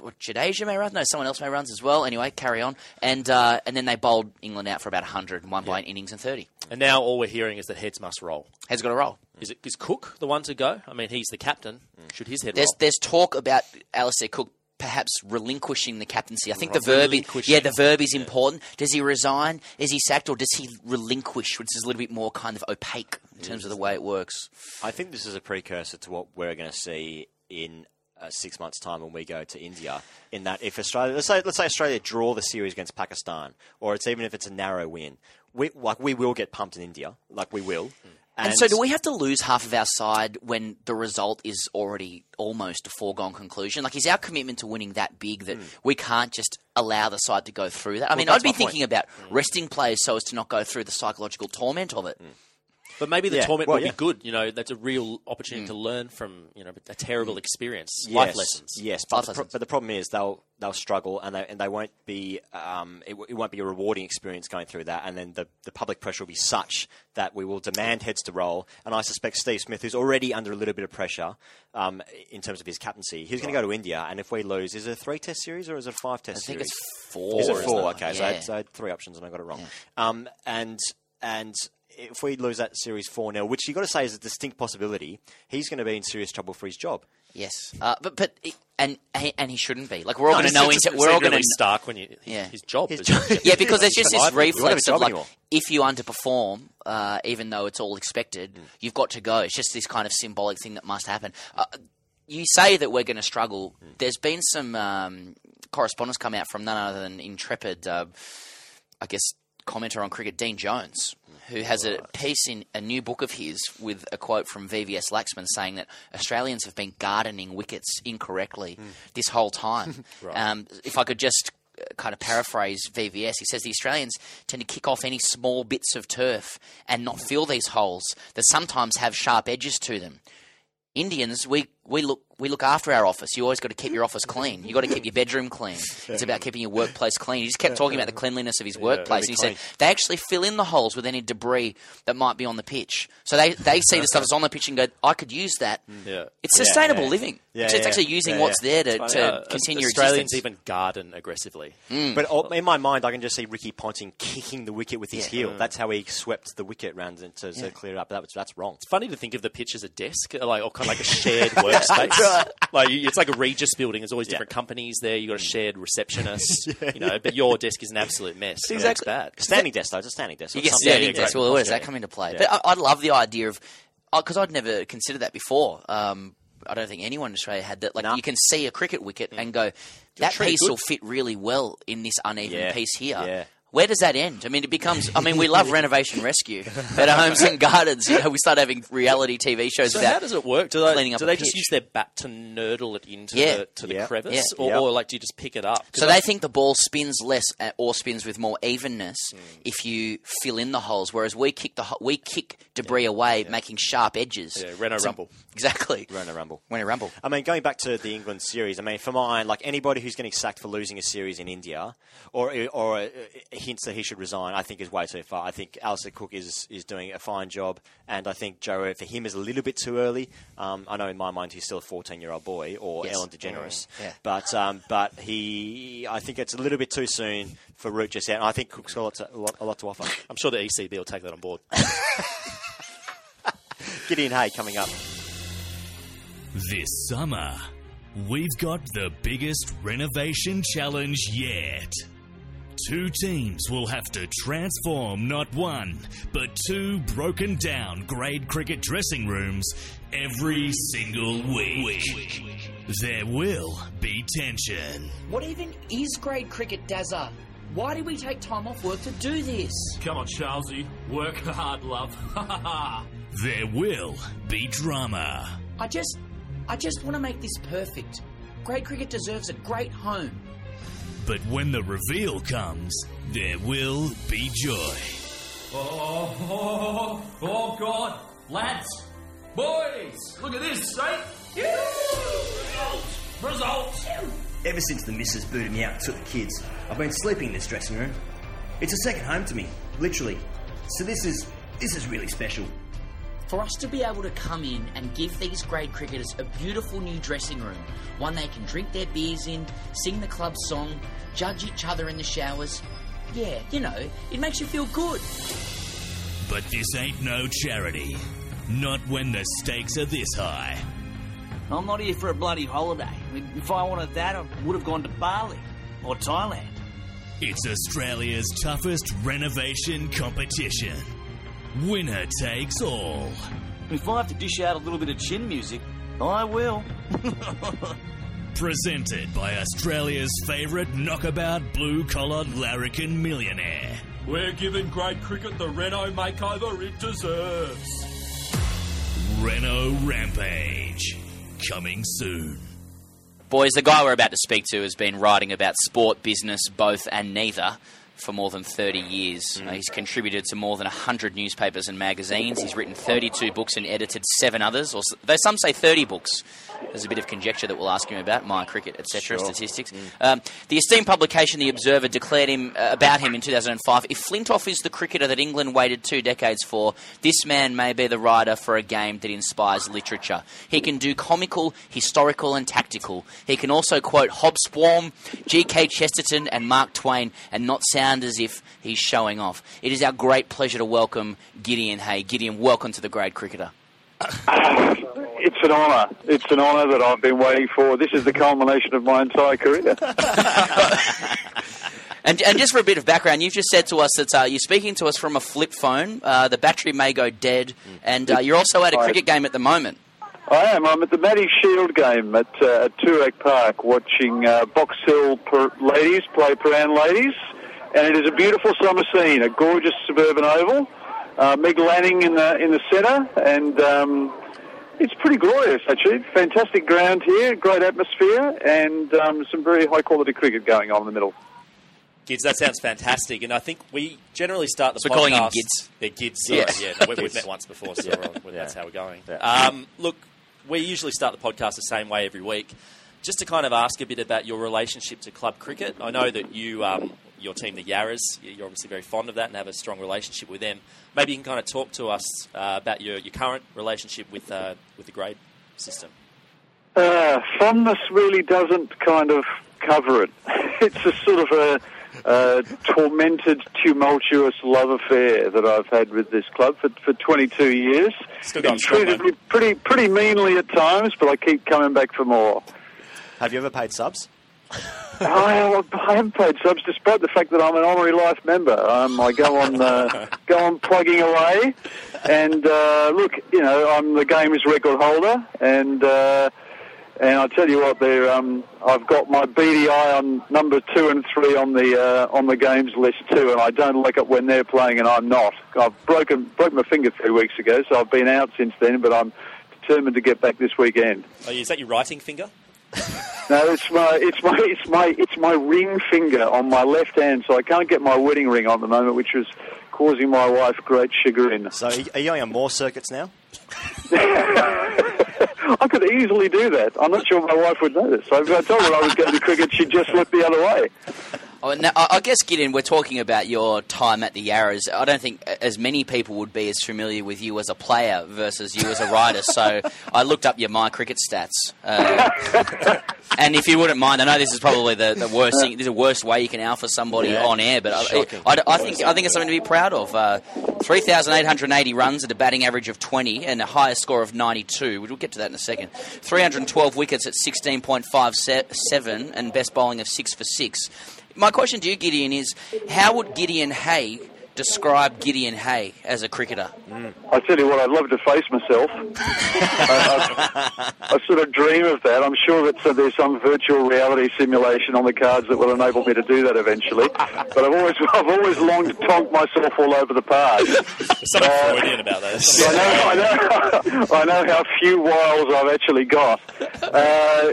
what, Jadeja made runs? No, someone else made runs as well. Anyway, carry on. And uh, and then they bowled England out for about 100 and won by an innings and 30. And now all we're hearing is that heads must roll. Heads got to roll. Is it is Cook the one to go? I mean, he's the captain. Should his head There's roll? there's talk about Alistair Cook perhaps relinquishing the captaincy. I think the verb, is, relinquishing. yeah, the verb is important. Does he resign? Is he sacked, or does he relinquish, which is a little bit more kind of opaque in terms of the way it works? I think this is a precursor to what we're going to see in uh, six months' time when we go to India. In that, if Australia, let's say, let's say Australia draw the series against Pakistan, or it's even if it's a narrow win, we like we will get pumped in India, like we will. And, so, do we have to lose half of our side when the result is already almost a foregone conclusion? Like, is our commitment to winning that big that hmm. we can't just allow the side to go through that? I mean, I'd be my point. thinking about hmm. resting players so as to not go through the psychological torment of it. Hmm. But maybe the Yeah, torment well, will yeah. be good. You know, that's a real opportunity to learn from you know a terrible experience, Mm. Yes, life lessons. Yes, but the, pro- but the problem is they'll they'll struggle and they and they won't be um, it, w- it won't be a rewarding experience going through that. And then the the public pressure will be such that we will demand heads to roll. And I suspect Steve Smith, who's already under a little bit of pressure um, in terms of his captaincy, he's going to go to India. And if we lose, is it a three test series or is it a five-test? I test think series? it's four. Is it four? Okay, so, I had, so I had three options and I got it wrong. Um, and and if we lose that series four 0 which you've got to say is a distinct possibility, he's going to be in serious trouble for his job. Yes, uh, but but and and he shouldn't be. Like we're all No, going to it's- know. it's- Into, we're all really going to stark when you Yeah. his job. His is- job. yeah, because there's just this Survival. You won't have a reflex of like anymore. if you underperform, uh, even though it's all expected, you've got to go. It's just this kind of symbolic thing that must happen. Uh, you say that we're going to struggle. There's been some um, correspondence come out from none other than intrepid, uh, I guess, commenter on cricket, Dean Jones, who has a piece in a new book of his with a quote from VVS Laxman saying that Australians have been gardening wickets incorrectly this whole time. um, if I could just uh, kind of paraphrase VVS, he says the Australians tend to kick off any small bits of turf and not fill these holes that sometimes have sharp edges to them. Indians, we, we look we look after our office. You always got to keep your office clean. You got to keep your bedroom clean. It's about keeping your workplace clean. He just kept talking about the cleanliness of his workplace. And he said they actually fill in the holes with any debris that might be on the pitch. So they, they see the stuff that's on the pitch and go, I could use that. Yeah. It's sustainable yeah. living. Yeah, it's, it's actually using Yeah, what's there to, to Yeah, continue Australians existence. even garden aggressively. Mm. But in my mind, I can just see Ricky Ponting kicking the wicket with his heel. Mm. That's how he swept the wicket round to, to, to clear it up. That was, that's wrong. It's funny to think of the pitch as a desk, like or kind of like a shared workspace. Like it's like a Regus building. There's always different companies there. You have got a mm. shared receptionist, you know. But your desk is an absolute mess. Exactly. bad. Standing desk, though. It's a standing desk. You It's standing yeah, desk. Well, where does that come into play? But I, I love the idea of uh, because I'd never considered that before. Um, I don't think anyone in Australia had that. Like No. you can see a cricket wicket mm. and go, that piece good. will fit really well in this uneven Yeah. piece here. Yeah. Where does that end? I mean, it becomes. I mean, we love renovation rescue at homes and gardens. You know, we start having reality TV shows So about. how does it work? Do they, do they just use their bat to nurdle it into Yeah. the, to the Yeah. crevice, Yeah. Or, Yeah. or like do you just pick it up? So they think the ball spins less uh, or spins with more evenness Hmm. if you fill in the holes, whereas we kick the we kick debris away, making sharp edges. Yeah, Renault So- Rumble. Exactly. Reno Rumble. Reno Rumble. I mean, going back to the England series, I mean, for mine, like anybody who's getting sacked for losing a series in India, or or uh, hints that he should resign, I think is way too far. I think Alistair Cook is is doing a fine job, and I think Joe for him is a little bit too early. Um, I know in my mind he's still a 14 year old boy, or Yes. Ellen DeGeneres, Yeah. but um, but he, I think it's a little bit too soon for Root just yet. And I think Cook's got a lot to, a lot, a lot to offer. I'm sure the ECB will take that on board. Gideon Haigh coming up. This summer, We've got the biggest renovation challenge yet. Two teams will have to transform not one, but two broken down grade cricket dressing rooms every single week. There will be tension. What even is grade cricket, Dazza? Why did we take time off work to do this? Come on, Charlesy. Work hard, love. There will be drama. I just, I just want to make this perfect. Grade cricket deserves a great home. But when the reveal comes, there will be joy. oh, oh, oh, God. Lads, boys, look at this, eh? Results, results. Ever since the missus booted me out and took the kids, I've been sleeping in this dressing room. It's a second home to me, literally. So this is this is really special. For us to be able to come in and give these grade cricketers a beautiful new dressing room, one they can drink their beers in, sing the club song, judge each other in the showers, yeah, you know, it makes you feel good. But this ain't no charity. Not when the stakes are this high. I'm not here for a bloody holiday. If I wanted that, I would have gone to Bali or Thailand. It's Australia's toughest renovation competition. Winner takes all. If I have to dish out a little bit of chin music, I will. Presented by Australia's favourite knockabout blue collar larrikin millionaire. We're giving grade cricket the Reno makeover it deserves. Reno Rampage. Coming soon. Boys, the guy we're about to speak to has been writing about sport, business, both and neither for more than 30 years. Uh, he's contributed to more than 100 newspapers and magazines. He's written 32 books and edited seven others, or though some say 30 books. There's a bit of conjecture that we'll ask him about, MyCricket, etc., statistics. Um, the esteemed publication The Observer declared him uh, about him in 2005. If Flintoff is the cricketer that England waited two decades for, this man may be the writer for a game that inspires literature. He can do comical, historical, and tactical. He can also quote Hobsbawm, G.K. Chesterton, and Mark Twain, and not sound as if he's showing off. It is our great pleasure to welcome Gideon Haigh. Gideon, welcome to the Grade Cricketer. It's an honour. It's an honour that I've been waiting for. This is the culmination of my entire career. And, and just for a bit of background, you've just said to us that uh, you're speaking to us from a flip phone. Uh, the battery may go dead, and uh, you're also at a cricket game at the moment. I am. I'm at the Matty Shield game at, uh, at Toorak Park watching uh, Box Hill per- ladies play Prahran ladies. And it is a beautiful summer scene, a gorgeous suburban oval. Uh, Meg Lanning in the, in the centre, and um, it's pretty glorious, actually. Fantastic ground here, great atmosphere, and um, some very high quality cricket going on in the middle. Gids, that sounds fantastic, and I think we generally start the So podcast. we're calling him Gids? Yeah, Gids. Sorry, Yes. yeah, we, we've met once before, so we're- we're- that's how we're going. Um, look, we usually start the podcast the same way every week, just to kind of ask a bit about your relationship to club cricket. I know that you, um, your team, the Yarras, you're obviously very fond of that and have a strong relationship with them. Maybe you can kind of talk to us uh, about your, your current relationship with uh, with the grade system. Uh, fondness really doesn't kind of cover it. It's a sort of a, a tormented, tumultuous love affair that I've had with this club for, for 22 years. Still It's treated me pretty, pretty meanly at times, but I keep coming back for more. Have you ever paid subs? I, I haven't paid subs despite the fact that I'm an honorary life member. Um, I go on, uh, go on plugging away, and uh, look, you know, I'm the game's record holder, and uh, and I tell you what, there, um, I've got my BDI on number two and three on the uh, on the games list too, and I don't like it when they're playing and I'm not. I've broken broke my finger three weeks ago, so I've been out since then, but I'm determined to get back this weekend. Oh, is that your writing finger? No, it's my it's my it's my it's my ring finger on my left hand, so I can't get my wedding ring on at the moment, which is causing my wife great chagrin. So are you on more circuits now? I could easily do that. I'm not sure my wife would notice. So if I told her I was going to cricket, she'd just look the other way. Oh, now, I guess, Gideon, we're talking about your time at the Yarras. I don't think as many people would be as familiar with you as a player versus you as a writer. so I looked up your MyCricket stats. Uh, and if you wouldn't mind, I know this is probably the, the worst thing, this is the worst way you can alpha somebody Yeah. on air, but I. I, I think I think it's something to be proud of. Uh, 3,880 runs at a batting average of 20 and a highest score of 92. We'll get to that in a second. 312 wickets at 16.57 and best bowling of 6 for 6. My question to you, Gideon, is how would Gideon Haigh describe Gideon Haigh as a cricketer? I tell you what, I'd love to face myself. I, I, I sort of dream of that. I'm sure that uh, there's some virtual reality simulation on the cards that will enable me to do that eventually. But I've always, I've always longed to tonk myself all over the park. There's something Freudian about that. I know, I know, I know how few wiles I've actually got. Uh,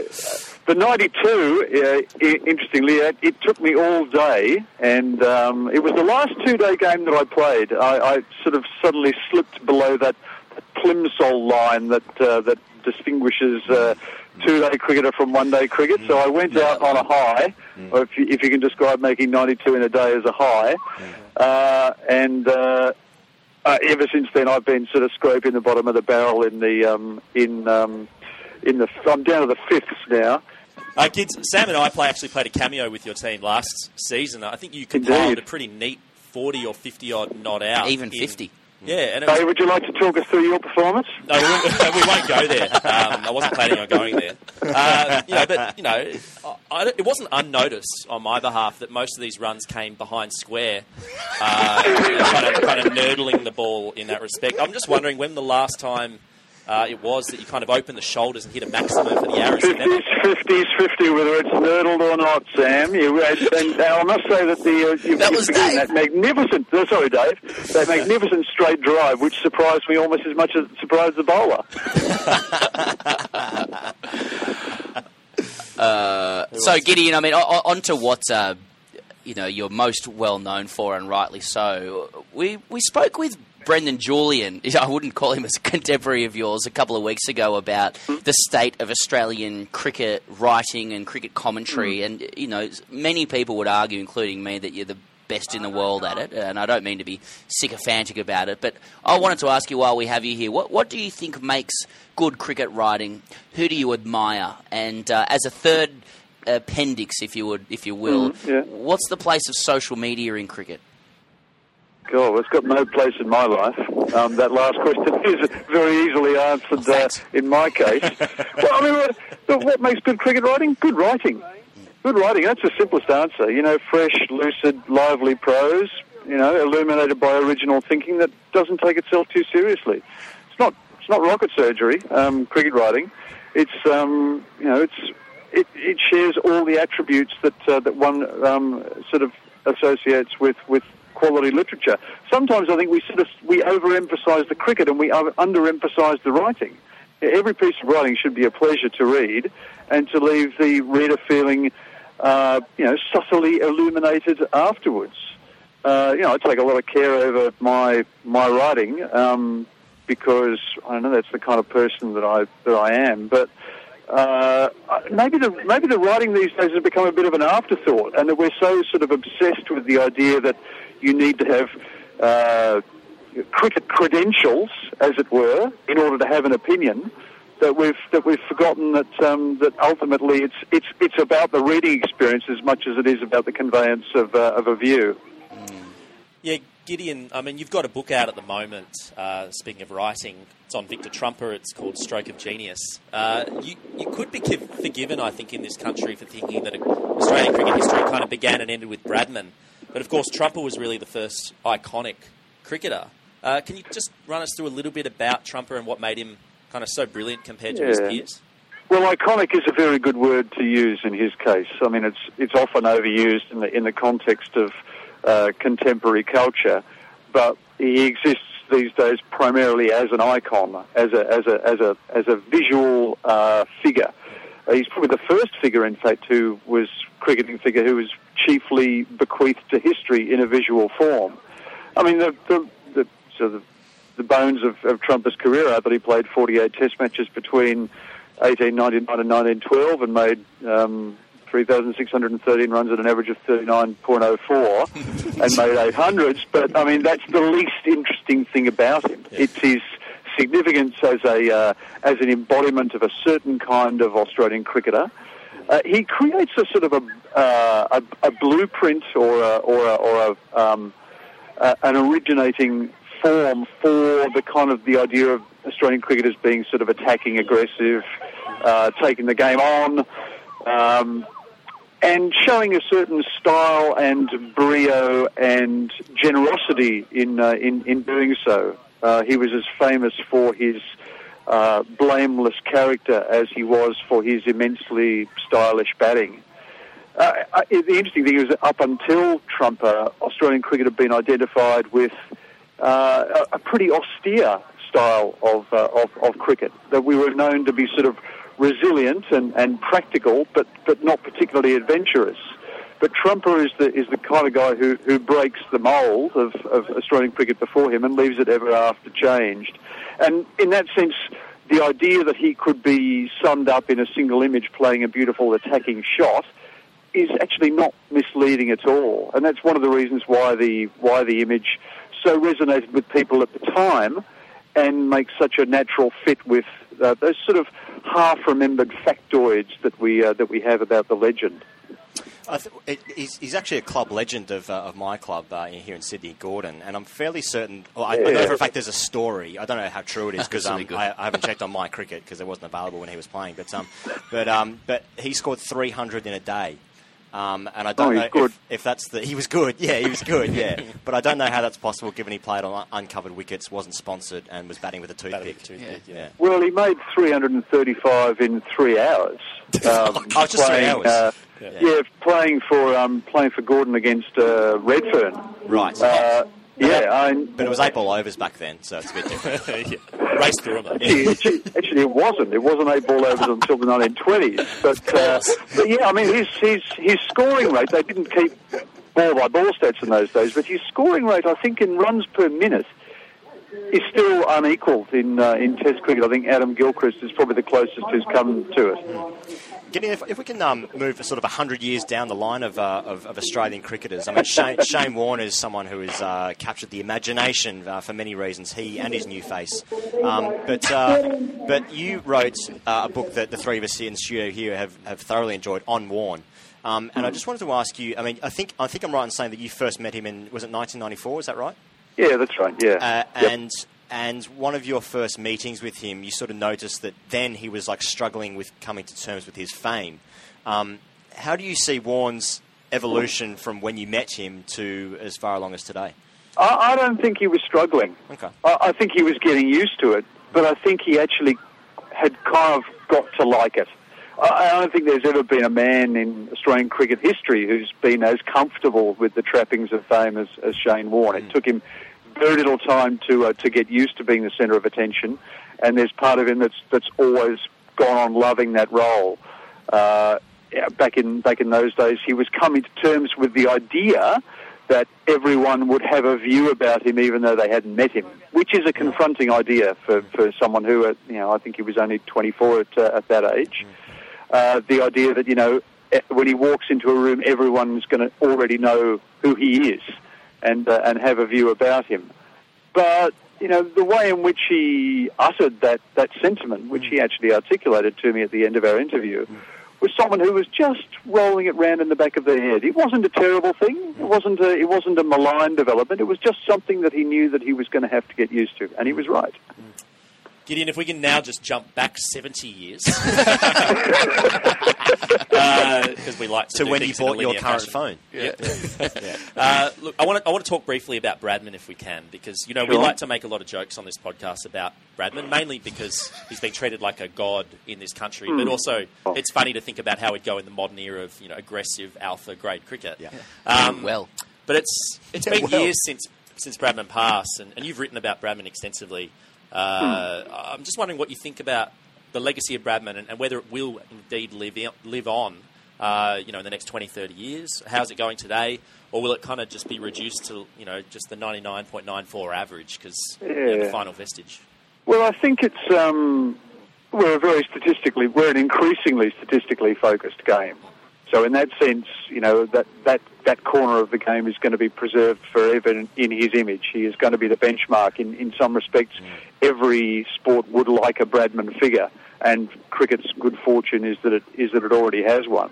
the 92, uh, interestingly, it, it took me all day, and um, it was the last two-day game that I played. I, I sort of suddenly slipped below that plimsoll line that uh, that distinguishes uh, two-day cricketer from one-day cricket. So I went out on a high, or if you, if you can describe making 92 in a day as a high, uh, and. Uh, uh, ever since then, I've been sort of scraping the bottom of the barrel in the um, in um, in the. I'm down to the fifths now. Uh, Gids, Sam and I play actually played a cameo with your team last season. I think you compiled a pretty neat 40 or 50 odd not out. Even in- 50. Yeah, and it was, Hey, would you like to talk us through your performance? no, we won't, we won't go there. Um, I wasn't planning on going there. Uh, you know, but you know, I, I, it wasn't unnoticed on my behalf that most of these runs came behind square, uh, kind, of, kind of nurdling the ball in that respect. I'm just wondering when the last time uh, it was that you kind of opened the shoulders and hit a maximum for the Yarras. 50s, 50s, 50, whether it's nurdled or not, Sam. You, and, and I must say that the uh, you, That was forgetting Dave. that magnificent. Uh, sorry, Dave. That magnificent straight drive, which surprised me almost as much as it surprised the bowler. So, Gideon, I mean, o- o- on to what uh, you know you're most well known for, and rightly so. We we spoke with Brendan Julian. I wouldn't call him as a contemporary of yours a couple of weeks ago about the state of Australian cricket writing and cricket commentary, and you know, many people would argue, including me, that you're the best in the world at it, and I don't mean to be sycophantic about it, but I wanted to ask you while we have you here, what what do you think makes good cricket writing? Who do you admire? And uh, as a third appendix, if you would, if you will, Mm, yeah. what's the place of social media in cricket? God, it's got no place in my life. Um, that last question is very easily answered uh, in my case. well, I mean, what, what makes good cricket writing? Good writing. Good writing. That's the simplest answer. You know, fresh, lucid, lively prose. You know, illuminated by original thinking that doesn't take itself too seriously. It's not. It's not rocket surgery. Um, cricket writing. It's. Um, you know. It's. It, it shares all the attributes that uh, that one um, sort of associates with with quality literature. Sometimes I think we sort of we overemphasise the cricket and we underemphasise the writing. Every piece of writing should be a pleasure to read and to leave the reader feeling, uh, you know, subtly illuminated afterwards. Uh, you know, I take a lot of care over my my writing um, because I know that's the kind of person that I that I am, but. Uh, maybe the maybe the writing these days has become a bit of an afterthought, and that we're so sort of obsessed with the idea that you need to have uh, cricket credentials, as it were, in order to have an opinion. That we've that we've forgotten that um, that ultimately it's it's it's about the reading experience as much as it is about the conveyance of uh, of a view. Yeah, Gideon, I mean, you've got a book out at the moment, uh, speaking of writing. It's on Victor Trumper. It's called Stroke of Genius. Uh, you, you could be forgiven, I think, in this country for thinking that Australian cricket history kind of began and ended with Bradman. But of course, Trumper was really the first iconic cricketer. Uh, can you just run us through a little bit about Trumper and what made him kind of so brilliant compared to his peers? Well, iconic is a very good word to use in his case. I mean, it's it's often overused in the in the context of uh, contemporary culture, but he exists these days primarily as an icon, as a as a as a as a visual uh, figure. Uh, he's probably the first figure, in fact, who was cricketing figure who was chiefly bequeathed to history in a visual form. I mean, the the, the so the, the bones of, of Trumper's career are that he played 48 Test matches between 1899 and 1912 and made um, 3,613 runs at an average of 39.04 and made 800s. But I mean, that's the least interesting thing about him. It's his significance as a uh, as an embodiment of a certain kind of Australian cricketer. Uh, he creates a sort of a uh, a, a blueprint or a, or a, or a, um, an originating form for the kind of the idea of Australian cricketers being sort of attacking, aggressive, uh, taking the game on, um, and showing a certain style and brio and generosity in uh, in in doing so. Uh, he was as famous for his uh, blameless character as he was for his immensely stylish batting. Uh, I- the interesting thing is that up until Trump, uh, Australian cricket had been identified with uh, a a pretty austere style of, uh, of, of cricket, that we were known to be sort of resilient and, and practical, but, but not particularly adventurous. But Trumper is the, is the kind of guy who, who breaks the mould of, of Australian cricket before him and leaves it ever after changed. And in that sense, the idea that he could be summed up in a single image playing a beautiful attacking shot is actually not misleading at all. And that's one of the reasons why the, why the image so resonated with people at the time and makes such a natural fit with uh, those sort of half-remembered factoids that we, uh, that we have about the legend. I th- it, he's, he's actually a club legend of, uh, of my club uh, here in Sydney, Gordon, and I'm fairly certain. Well, I, I know for a fact there's a story. I don't know how true it is because um, really. I, I haven't checked on MyCricket because it wasn't available when he was playing. But um, but um, but he scored 300 in a day. Um, and I don't Oh, know good. If, if that's the he was good, yeah, he was good, yeah. but I don't know how that's possible given he played on uncovered wickets, wasn't sponsored, and was batting with a toothpick. yeah. Well, he made 335 in three hours. Um, Oh, just three hours. Uh, Yeah. yeah. playing for um, playing for Gordon against uh, Redfern. Right. Uh, yeah, I, But it was eight ball overs back then, so it's a bit different. Race through them. Actually, actually, actually, it wasn't. It wasn't eight ball overs until the 1920s. But, uh, but yeah, I mean, his, his, his scoring rate, they didn't keep ball by ball stats in those days, but his scoring rate, I think, in runs per minute, is still unequalled in, uh, in Test cricket. I think Adam Gilchrist is probably the closest who's come to it. Gideon, if, if we can um, move sort of 100 years down the line of, uh, of, of Australian cricketers, I mean, Shane, Shane Warne is someone who has uh, captured the imagination uh, for many reasons, he and his new face. Um, but, uh, but you wrote uh, a book that the three of us here in the studio here have, have thoroughly enjoyed on Warne. Um, and I just wanted to ask you, I mean, I think, I think I'm right in saying that you first met him in, was it 1994, is that right? Yeah, that's right, yeah. Uh, Yep. And one of your first meetings with him, you sort of noticed that then he was like struggling with coming to terms with his fame. Um, how do you see Warne's evolution from when you met him to as far along as today? I, I don't think he was struggling. Okay. I, I think he was getting used to it, but I think he actually had kind of got to like it. I, I don't think there's ever been a man in Australian cricket history who's been as comfortable with the trappings of fame as, as Shane Warne. It took him very little time to uh, to get used to being the centre of attention, and there's part of him that's that's always gone on loving that role. Uh, back in back in those days, he was coming to terms with the idea that everyone would have a view about him even though they hadn't met him, which is a confronting idea for, for someone who, uh, you know, I think he was only 24 at, uh, at that age. Uh, the idea that, you know, eh, when he walks into a room, everyone's going to already know who he is and, uh, and have a view about him. But, you know, the way in which he uttered that, that sentiment, which he actually articulated to me at the end of our interview, was someone who was just rolling it round in the back of their head. It wasn't a terrible thing. It wasn't a, it wasn't a malign development. It was just something that he knew that he was going to have to get used to, and he was right. Gideon, if we can now just jump back 70 years. Because we like to, To do when you things in a bought your linear current fashion. phone. Yeah. Uh, look, I want to I want to talk briefly about Bradman if we can, because you know we like to make a lot of jokes on this podcast about Bradman, mainly because he's been treated like a god in this country, but Hmm. also Oh. it's funny to think about how he'd go in the modern era of you know aggressive alpha grade cricket. Yeah. Um, well. but it's it's Yeah, been well. years since since Bradman passed, and, and you've written about Bradman extensively. Uh. I'm just wondering what you think about the legacy of Bradman and, and whether it will indeed live i- live on. Uh, you know, in the next 20, 30 years, how's it going today, or will it kind of just be reduced to you know just the 99.94 average because you know, the final vestige? Well, I think it's um, we're a very statistically we're an increasingly statistically focused game. So in that sense, you know that that that corner of the game is going to be preserved forever in, in his image. He is going to be the benchmark. In in some respects, every sport would like a Bradman figure, and cricket's good fortune is that it is that it already has one.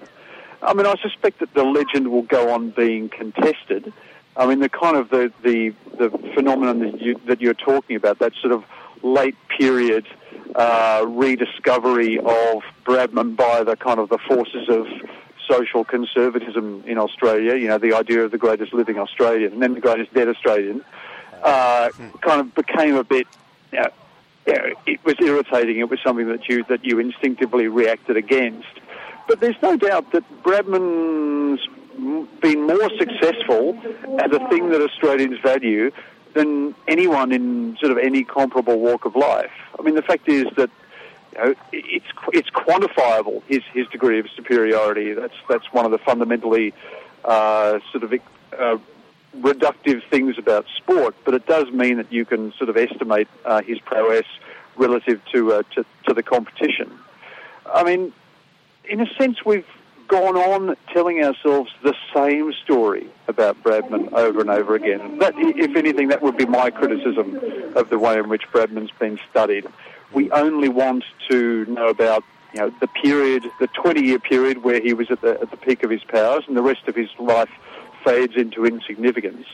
I mean, I suspect that the legend will go on being contested. I mean, the kind of the the, the phenomenon that you that you're talking about, that sort of late period uh, rediscovery of Bradman by the kind of the forces of social conservatism in Australia. You know, the idea of the greatest living Australian and then the greatest dead Australian, uh, kind of became a bit. You know, it was irritating. It was something that you that you instinctively reacted against. But there's no doubt that Bradman's been more successful at a thing that Australians value than anyone in sort of any comparable walk of life. I mean, the fact is that you know, it's it's quantifiable his his degree of superiority. That's that's one of the fundamentally uh, sort of uh, reductive things about sport. But it does mean that you can sort of estimate uh, his prowess relative to, uh, to to the competition. I mean, in a sense, we've gone on telling ourselves the same story about Bradman over and over again. That, if anything, that would be my criticism of the way in which Bradman's been studied. We only want to know about you know the period, the 20-year period where he was at the at the peak of his powers, and the rest of his life fades into insignificance.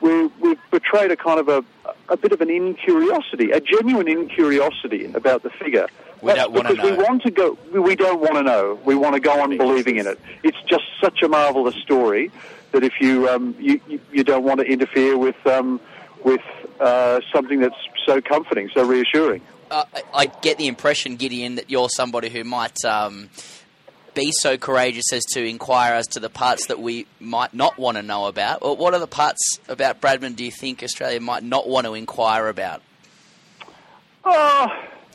We, we've betrayed a kind of a, a bit of an incuriosity, a genuine incuriosity about the figure. We don't because we want to go. we- don't want to know. We want to go on believing in it. It's just such a marvelous story that if you um, you, you you don't want to interfere with um, with uh, something that's so comforting, so reassuring. Uh, I- I get the impression, Gideon, that you're somebody who might um, be so courageous as to inquire as to the parts that we might not want to know about. Or what are the parts about Bradman do you think Australia might not want to inquire about? Oh,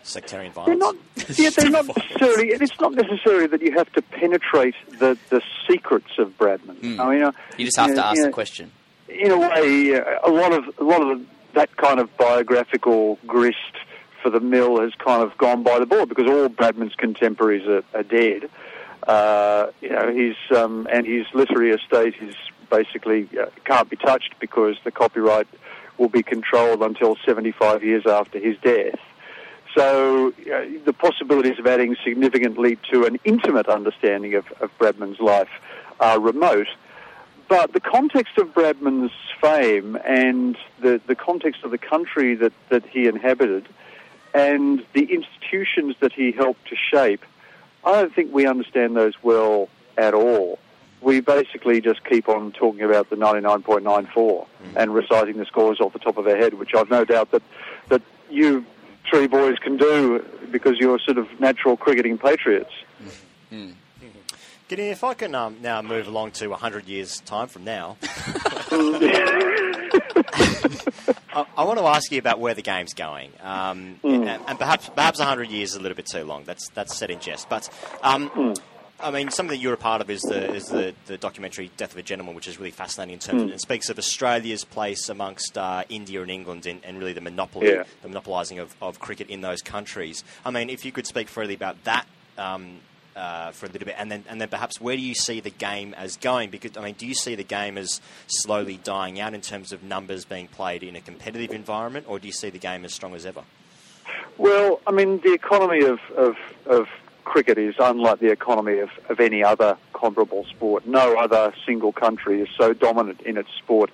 Sectarian they're not. Yeah, they're not necessarily. It's not necessarily that you have to penetrate the, the secrets of Bradman. I mean, uh, You just have you to know, ask you the know, question. in a way, uh, a lot of a lot of that kind of biographical grist for the mill has kind of gone by the board because all Bradman's contemporaries are, are dead. Uh, you know, his um, and his literary estate is basically uh, can't be touched because the copyright will be controlled until 75 years after his death. So uh, the possibilities of adding significantly to an intimate understanding of, of Bradman's life are remote. But the context of Bradman's fame and the, the context of the country that, that he inhabited and the institutions that he helped to shape, I don't think we understand those well at all. We basically just keep on talking about the 99.94 hmm. and reciting the scores off the top of our head, which I've no doubt that, that you three boys can do because you're sort of natural cricketing patriots. Hmm. Hmm. Gideon, if I can um, now move along to 100 years' time from now, I, I want to ask you about where the game's going, um, and, and perhaps perhaps 100 years is a little bit too long. That's that's said in jest, but. Um, I mean, something that you're a part of is the is the, the documentary "Death of a Gentleman," which is really fascinating in terms of Mm. it speaks of Australia's place amongst uh, India and England and, and really the monopoly, Yeah. the monopolising of, of cricket in those countries. I mean, if you could speak freely about that um, uh, for a little bit, and then and then perhaps where do you see the game as going? Because I mean, do you see the game as slowly dying out in terms of numbers being played in a competitive environment, or do you see the game as strong as ever? Well, I mean, the economy of, of, of cricket is unlike the economy of, of any other comparable sport. No other single country is so dominant in its sport,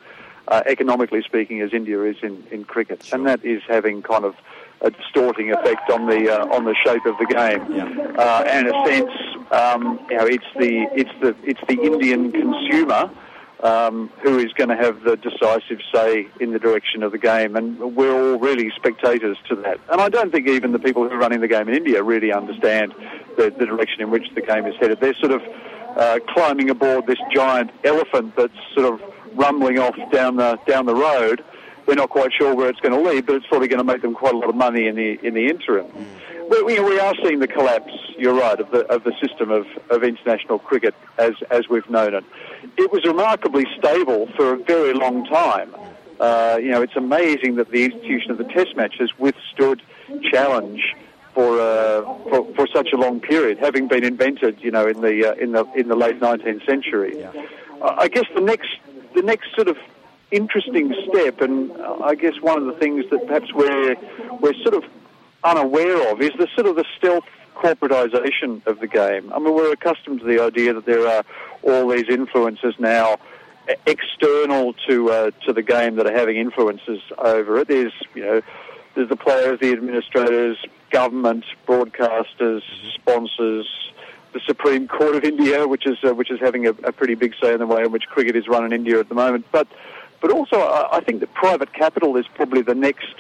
uh, economically speaking, as India is in, in cricket. And that is having kind of a distorting effect on the uh, on the shape of the game. Uh, and in a sense, um, you know, it's the it's the it's the Indian consumer um, who is going to have the decisive say in the direction of the game, and we're all really spectators to that. And I don't think even the people who are running the game in India really understand the, the direction in which the game is headed. They're sort of uh, climbing aboard this giant elephant that's sort of rumbling off down the down the road. They're not quite sure where it's going to lead, but it's probably going to make them quite a lot of money in the in the interim. We, we, we are seeing the collapse. You're right of the of the system of, of international cricket as as we've known it. It was remarkably stable for a very long time. Uh, you know, it's amazing that the institution of the Test match has withstood challenge for, uh, for for such a long period, having been invented, you know, in the uh, in the in the late 19th century. I I guess the next the next sort of interesting step, and I guess one of the things that perhaps we're we're sort of unaware of is the sort of the stealth corporatisation of the game. I mean, we're accustomed to the idea that there are all these influences now external to uh, to the game that are having influences over it. There's you know there's the players, the administrators, government, broadcasters, sponsors. The Supreme Court of India, which is uh, which is having a, a pretty big say in the way in which cricket is run in India at the moment, but but also I, think that private capital is probably the next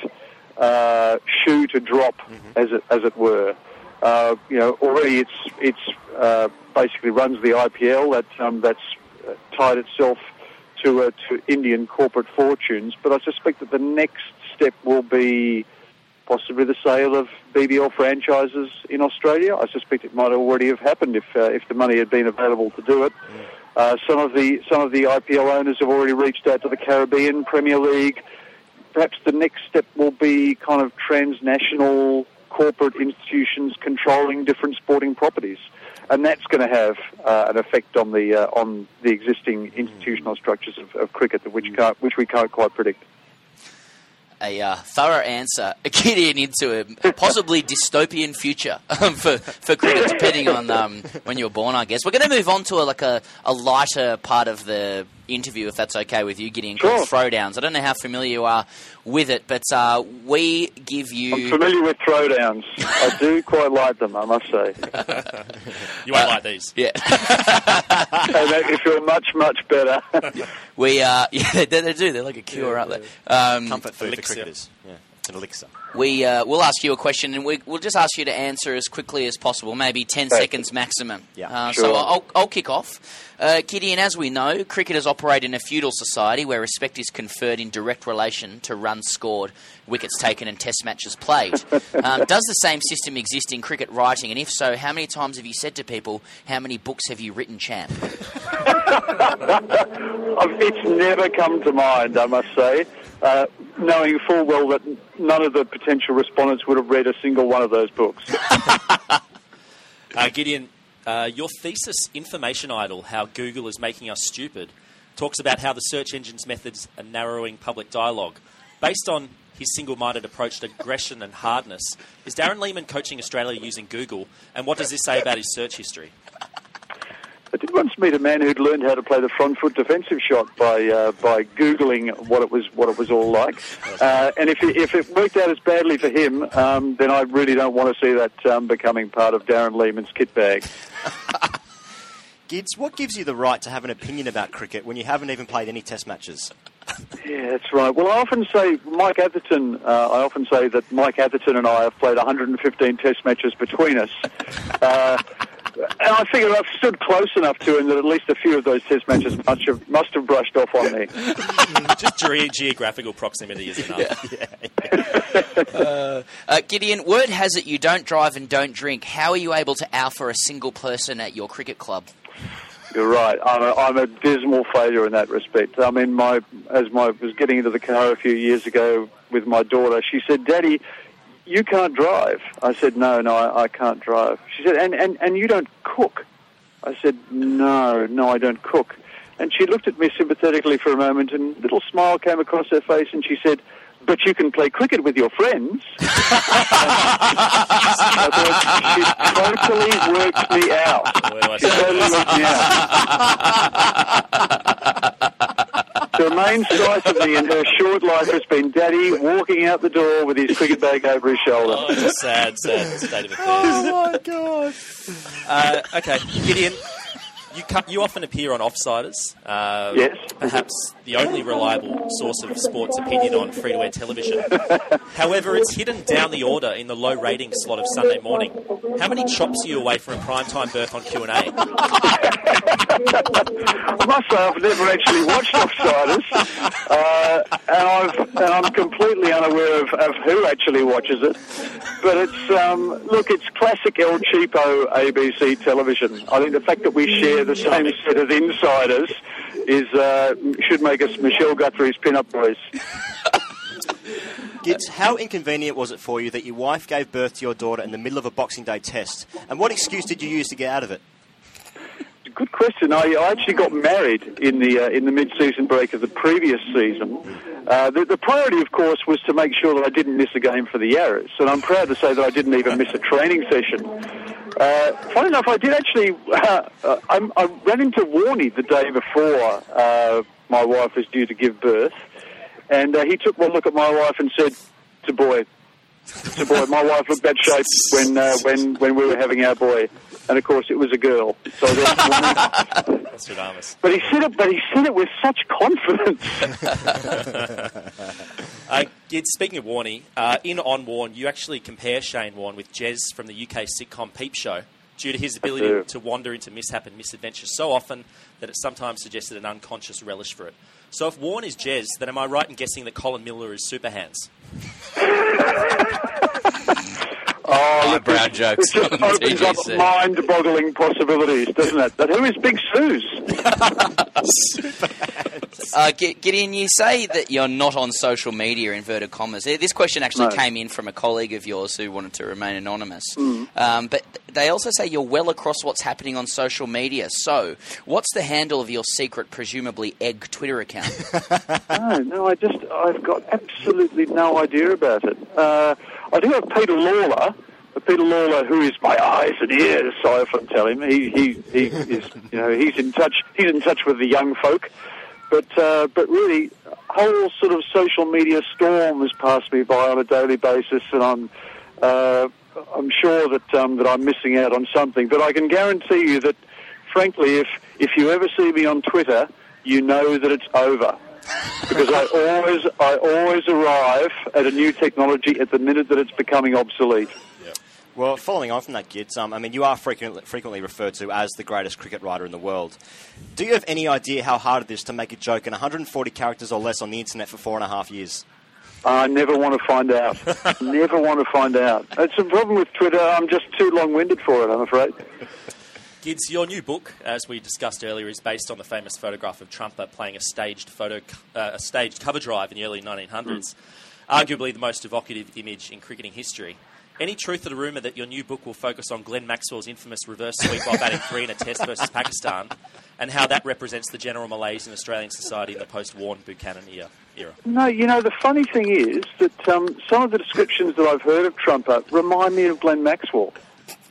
uh, shoe to drop, as it as it were. Uh, you know, already it's it's uh, basically runs the IPL that um, that's uh, tied itself to uh, to Indian corporate fortunes. But I suspect that the next step will be possibly the sale of BBL franchises in Australia. I suspect it might already have happened if uh, if the money had been available to do it. Uh, some of the some of the IPL owners have already reached out to the Caribbean Premier League. Perhaps the next step will be kind of transnational corporate institutions controlling different sporting properties, and that's going to have uh, an effect on the uh, on the existing institutional structures of, of cricket, that which can't, which we can't quite predict. A uh, thorough answer, getting into a possibly dystopian future um, for, for cricket, depending on um, when you were born, I guess. We're going to move on to a, like a, a lighter part of the interview, if that's okay with you, Gideon, called Throwdowns. I don't know how familiar you are with it, but uh, we give you... I'm familiar with throwdowns. I do quite like them, I must say. You won't like these. Yeah. they make me feel much, much better. We, uh, yeah, they, they do. They're like a cure, aren't they? Um, Comfort food for cricketers. Yeah, it's an elixir. We uh, we'll ask you a question, and we, we'll just ask you to answer as quickly as possible, maybe ten Okay. seconds maximum. Yeah. Uh, Sure. So I'll, I'll kick off. Uh, Gideon, as we know, cricketers operate in a feudal society where respect is conferred in direct relation to runs scored, wickets taken, and Test matches played. um, does the same system exist in cricket writing? And if so, how many times have you said to people, "How many books have you written, champ?" It's never come to mind, I must say, uh, knowing full well that none of the potential respondents would have read a single one of those books. Uh, Gideon, uh, your thesis, Information Idol How Google is Making Us Stupid, talks about how the search engine's methods are narrowing public dialogue. Based on his single minded approach to aggression and hardness, is Darren Lehmann coaching Australia using Google? And what does this say about his search history? I did once meet a man who'd learned how to play the front foot defensive shot by uh, by googling what it was what it was all like. Uh, and if it, if it worked out as badly for him, um, then I really don't want to see that um, becoming part of Darren Lehmann's kit bag. Gids, what gives you the right to have an opinion about cricket when you haven't even played any Test matches? Yeah, that's right. Well, I often say Mike Atherton. Uh, I often say that Mike Atherton and I have played 115 Test matches between us. And I figure I've stood close enough to him that at least a few of those Test matches must have must have brushed off on me. Just ge- geographical proximity is enough. uh, uh, Gideon, word has it you don't drive and don't drink. How are you able to alpha a single person at your cricket club? You're right. I'm a, I'm a dismal failure in that respect. I mean, my as my was getting into the car a few years ago with my daughter, she said, "Daddy, you can't drive." I said, "No, no, I, I can't drive." She said, "And and and you don't cook?" I said, "No, no, I don't cook." And she looked at me sympathetically for a moment, and a little smile came across her face, and she said. But you can play cricket with your friends. I thought she totally worked me out. She totally worked me out. The main sight of me in her short life has been Daddy walking out the door with his cricket bag over his shoulder. Oh, it's a sad, sad state of affairs. Oh my god! Uh, okay, Gideon, you you often appear on Offsiders. Uh, Yes. Perhaps the only reliable source of sports opinion on free-to-air television. However, it's hidden down the order in the low rating slot of Sunday morning. How many chops are you away from a primetime berth on Q and A? I must say I've never actually watched Offsiders, uh, and, I've, and I'm completely unaware of, of who actually watches it. But it's um, look, it's classic El Cheapo ABC television. I think the fact that we share the same set of insiders is uh, should make us Michelle Guthrie's pin-up boys. Gids, how inconvenient was it for you that your wife gave birth to your daughter in the middle of a Boxing Day test? And what excuse did you use to get out of it? Good question. I, I actually got married in the uh, in the mid-season break of the previous season. Uh, the, the priority, of course, was to make sure that I didn't miss a game for the Yarras, and I'm proud to say that I didn't even miss a training session. Uh, funny enough, I did actually. Uh, I'm, I ran into Warney the day before uh, my wife was due to give birth, and uh, he took one look at my wife and said, "To boy, to boy." My wife looked that shape when uh, when when we were having our boy, and of course it was a girl. So there. Nostradamus. But he said it. But he said it with such confidence. Uh, Gid, speaking of Warney, uh, in On Warne, you actually compare Shane Warne with Jez from the UK sitcom Peep Show due to his ability to wander into mishap and misadventure so often that it sometimes suggested an unconscious relish for it. So if Warne is Jez, then am I right in guessing that Colin Miller is Superhands? Oh, look, brown this, jokes This just on opens up mind-boggling possibilities, doesn't it? But who is Big Suze? Uh, Gi- Gideon, you say that you're not on social media, inverted commas. This question actually No. came in from a colleague of yours who wanted to remain anonymous. Mm. Um, but they also say you're well across what's happening on social media. So, what's the handle of your secret, presumably egg Twitter account? no, no, I just, I've got absolutely no idea about it. Uh, I do have Peter Lalor. Peter Lalor, who is my eyes and ears, I often tell him. He, he, he is, you know, he's in touch. He's in touch with the young folk. But, uh, but really, whole sort of social media storm has passed me by on a daily basis, and I'm, uh, I'm sure that um, that I'm missing out on something. But I can guarantee you that, frankly, if if you ever see me on Twitter, you know that it's over because I always I always arrive at a new technology at the minute that it's becoming obsolete. Well, following on from that, Gids, um, I mean, you are frequently, frequently referred to as the greatest cricket writer in the world. Do you have any idea how hard it is to make a joke in 140 characters or less on the internet for four and a half years? I never want to find out. never want to find out. It's a problem with Twitter. I'm just too long-winded for it. I'm afraid. Gids, your new book, as we discussed earlier, is based on the famous photograph of Trump uh, playing a staged photo, uh, a staged cover drive in the early 1900s, arguably the most evocative image in cricketing history. Any truth to the rumour that your new book will focus on Glenn Maxwell's infamous reverse sweep while batting three in a test versus Pakistan, and how that represents the general malaise in Australian society in the post-Warren Buchanan era? era? No, you know the funny thing is that um, some of the descriptions that I've heard of Trumper remind me of Glenn Maxwell.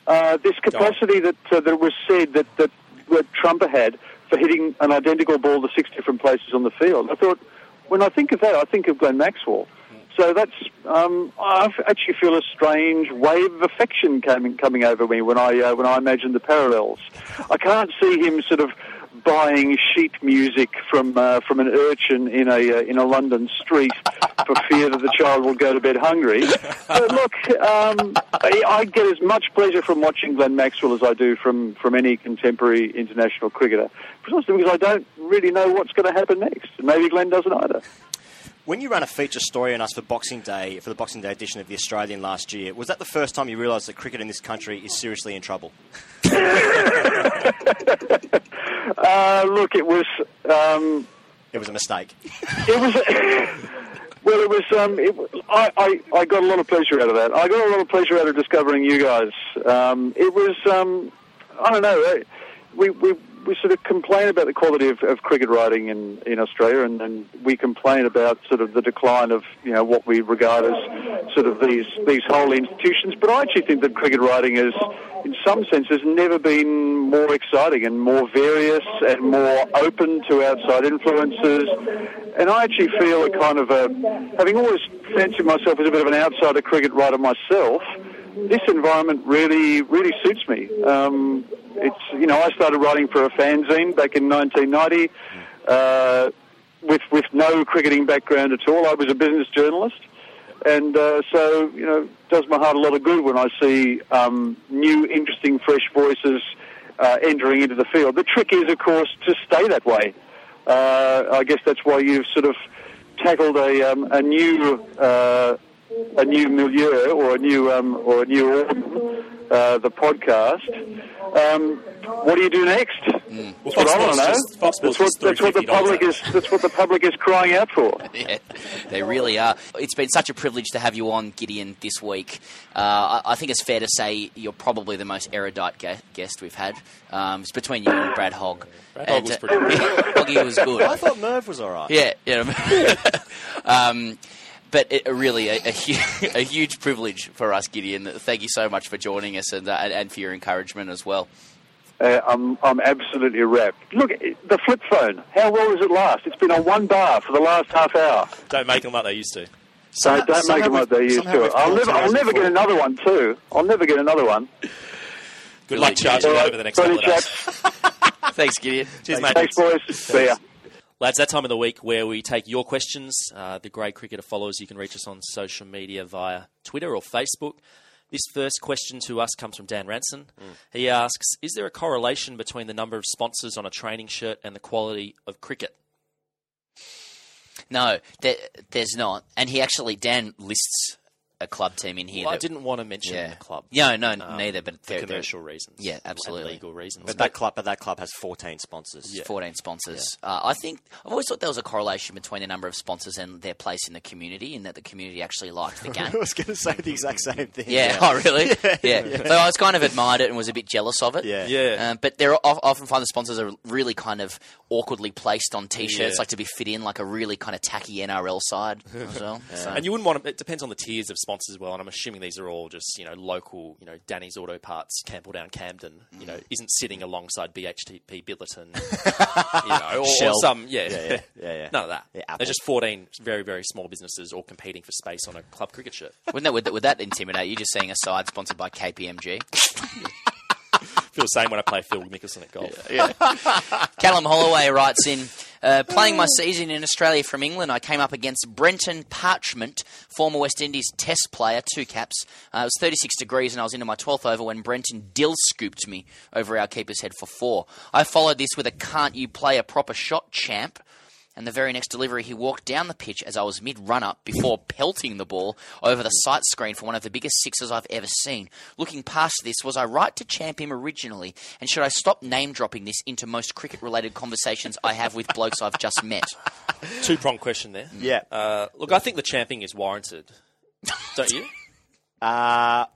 Uh, this capacity that uh, that was said that that, that Trumper had for hitting an identical ball to six different places on the field. I thought when I think of that, I think of Glenn Maxwell. So that's um, I actually feel a strange wave of affection coming coming over me when I uh, when I imagine the parallels. I can't see him sort of buying sheet music from uh, from an urchin in a uh, in a London street for fear that the child will go to bed hungry. But look, um, I, I get as much pleasure from watching Glenn Maxwell as I do from from any contemporary international cricketer, precisely because I don't really know what's going to happen next. Maybe Glenn doesn't either. When you ran a feature story on us for Boxing Day, for the Boxing Day edition of The Australian last year, was that the first time you realised that cricket in this country is seriously in trouble? Uh, look, it was. Um, It was a mistake. It was. well, it was. Um, it, I, I I got a lot of pleasure out of that. I got a lot of pleasure out of discovering you guys. Um, it was. Um, I don't know. eh, We we we sort of complain about the quality of, of cricket writing in, in Australia, and, and we complain about sort of the decline of you know what we regard as sort of these these whole institutions. But I actually think that cricket writing is, in some senses, never been more exciting and more various and more open to outside influences. And I actually feel a kind of a, having always fancied myself as a bit of an outsider cricket writer myself, this environment really, really suits me. Um, it's, you know, I started writing for a fanzine back in 1990 uh, with, with no cricketing background at all. I was a business journalist. And uh, so, you know, does my heart a lot of good when I see um, new, interesting, fresh voices uh, entering into the field. The trick is, of course, to stay that way. Uh, I guess that's why you've sort of tackled a, um, a new uh, a new milieu or a new um, or a new uh, the podcast. Um, what do you do next? Well, That's what I want to know. just- that's what, that's what the public is. That's what the public is crying out for. Yeah, they really are. It's been such a privilege to have you on, Gideon, this week. Uh, I, I think it's fair to say you're probably the most erudite ga- guest we've had. Um, it's between you and Brad Hogg. Brad Hogg was uh, pretty good. Hoggy was good. I thought Merv was all right. Yeah, yeah. um, but it, really, a, a, hu- a huge privilege for us, Gideon. Thank you so much for joining us and, uh, and, and for your encouragement as well. Uh, I'm I'm absolutely wrapped. Look, the flip phone. How well does it last? It's been on one bar for the last half hour. Don't make them like they used to. So don't make them like they used to. I'll never, I'll never get another one too. I'll never get another one. Good luck charging that over the next couple of days. Thanks, Gideon. Cheers, mate. Thanks, boys. See ya. Lads, that time of the week where we take your questions. Uh, the Grade Cricketer followers, you can reach us on social media via Twitter or Facebook. This first question to us comes from Dan Ranson. He asks Is there a correlation between the number of sponsors on a training shirt and the quality of cricket? No, there, there's not. And he actually, Dan lists a club team in here. Well, I didn't want to mention Yeah. the club. No, no, Um, neither. But for they're- they're- commercial reasons. Yeah, and absolutely. legal reasons. But that club, but that club has 14 sponsors. Yeah. 14 sponsors. Uh, I think I've always thought there was a correlation between the number of sponsors and their place in the community, and that the community actually liked the game. I was going to say the exact same thing. Yeah. Oh, really? Yeah. So I was kind of admired it and was a bit jealous of it. Yeah. Yeah. Um, but they're often find the sponsors are really kind of awkwardly placed on t-shirts, Yeah. like to be fit in like a really kind of tacky NRL side as well. So- And you wouldn't want to, it depends on the tiers of sponsors as well, and I'm assuming these are all just, you know, local, you know, Danny's Auto Parts, Campbelltown, Camden, you know, mm. isn't sitting alongside BHP Billiton, you know, or, or some, yeah, Yeah, yeah, yeah, yeah. none of that. Yeah, They're just 14 very, very small businesses all competing for space on a club cricket shirt. wouldn't that would, that would that intimidate you? Just seeing a side sponsored by KPMG. feel the same when I play Phil Mickelson at golf. Callum Holloway writes in, uh, playing my season in Australia from England, I came up against Brenton Parchment, former West Indies Test player, two caps. Uh, it was 36 degrees and I was into my 12th over when Brenton dill scooped me over our keeper's head for four. I followed this with a can't you play a proper shot champ. And the very next delivery, he walked down the pitch as I was mid run up before pelting the ball over the sight screen for one of the biggest sixes I've ever seen. Looking past this, was I right to champ him originally? And should I stop name dropping this into most cricket related conversations I have with blokes I've just met? Two prong question there. Yeah. Uh, look, I think the champing is warranted. Don't you? Uh,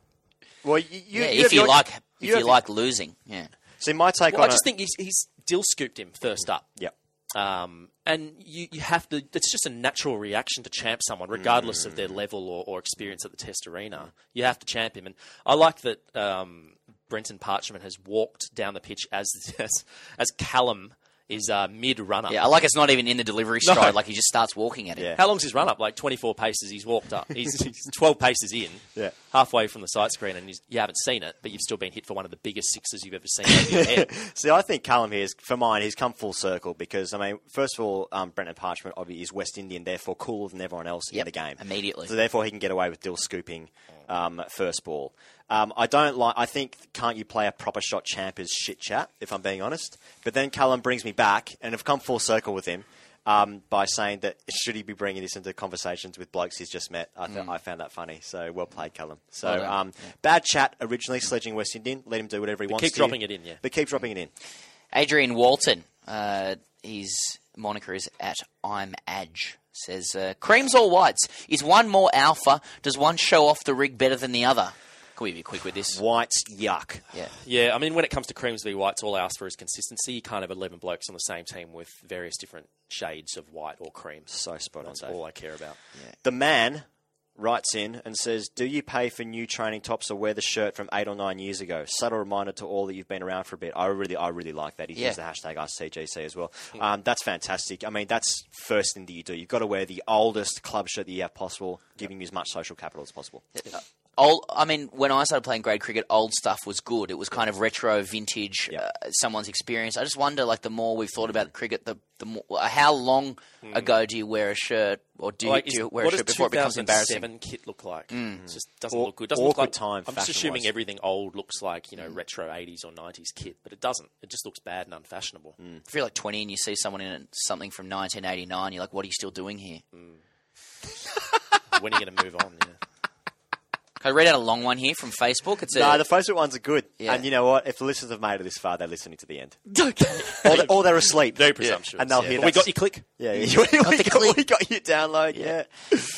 well, you, you, Yeah, you if you your- like, if you you, like losing, yeah. See, my take Well, I on just it. think he's, he's dill scooped him first up. Yep. Um, and you, you have to, it's just a natural reaction to champ someone, regardless of their level or, or experience at the test arena. You have to champ him. And I like that um, Brenton Parchment has walked down the pitch as, as, as Callum is uh, mid run up. Yeah, I like it's not even in the delivery No. stride, like he just starts walking at it. Yeah. How long's his run up? Like 24 paces, he's walked up. He's, he's 12 paces in, Yeah. halfway from the sight screen, and he's, you haven't seen it, but you've still been hit for one of the biggest sixes you've ever seen over your head. See, I think Callum here, is, for mine, he's come full circle because, I mean, first of all, um, Brenton Parchment obviously is West Indian, therefore cooler than everyone else in the game. immediately. So therefore he can get away with dill scooping um, first ball. Um, I don't like. I think can't you play a proper shot champ is shit chat if I'm being honest. But then Callum brings me back, and I've come full circle with him um, by saying that should he be bringing this into conversations with blokes he's just met? I, th- I found that funny. So well played, Callum. So Mm. Well done. um, bad chat originally sledging West Indian. Let him do whatever he wants. keep to. dropping it in, yeah. But keep dropping it in. Adrian Walton, uh, his moniker is at I'm Adge. Says, uh, creams or whites? Is one more alpha? Does one show off the rig better than the other? Can we be quick with this? White's yuck. Yeah. Yeah, I mean, when it comes to creams v whites, all I ask for is consistency. You can't have 11 blokes on the same team with various different shades of white or cream. So spot on. That's Dave. all I care about. Yeah. The man writes in and says, "Do you pay for new training tops or wear the shirt from eight or nine years ago?" Subtle reminder to all that you've been around for a bit. I really, I really like that. He Yeah. used the hashtag ICGC as well. Um, that's fantastic. I mean, that's first thing that you do. You've got to wear the oldest club shirt that you have possible, giving you as much social capital as possible. Old, I mean, when I started playing grade cricket, old stuff was good. It was kind of retro, vintage, uh, someone's experience. I just wonder, like, the more we've thought about cricket, the the more, how long ago do you wear a shirt, or do, Like, you, do you wear a shirt does before it becomes 2007 embarrassing? kit look like? Mm. It just doesn't Aw- look good. Doesn't look like, time, I'm just assuming everything old looks like you know retro 80s or 90s kit, but it doesn't. It just looks bad and unfashionable. If you're like 20 and you see someone in something from 1989, you're like, what are you still doing here? when are you going to move on? Yeah. Can I read out a long one here from Facebook? It's a, No, the Facebook ones are good. Yeah. And you know what? If the listeners have made it this far, they're listening to the end. Okay. or, they- or they're asleep. Very presumptuous. And they'll Yeah. hear But we that- got your click. Yeah, yeah. we, the got, click. we got your download. Yeah.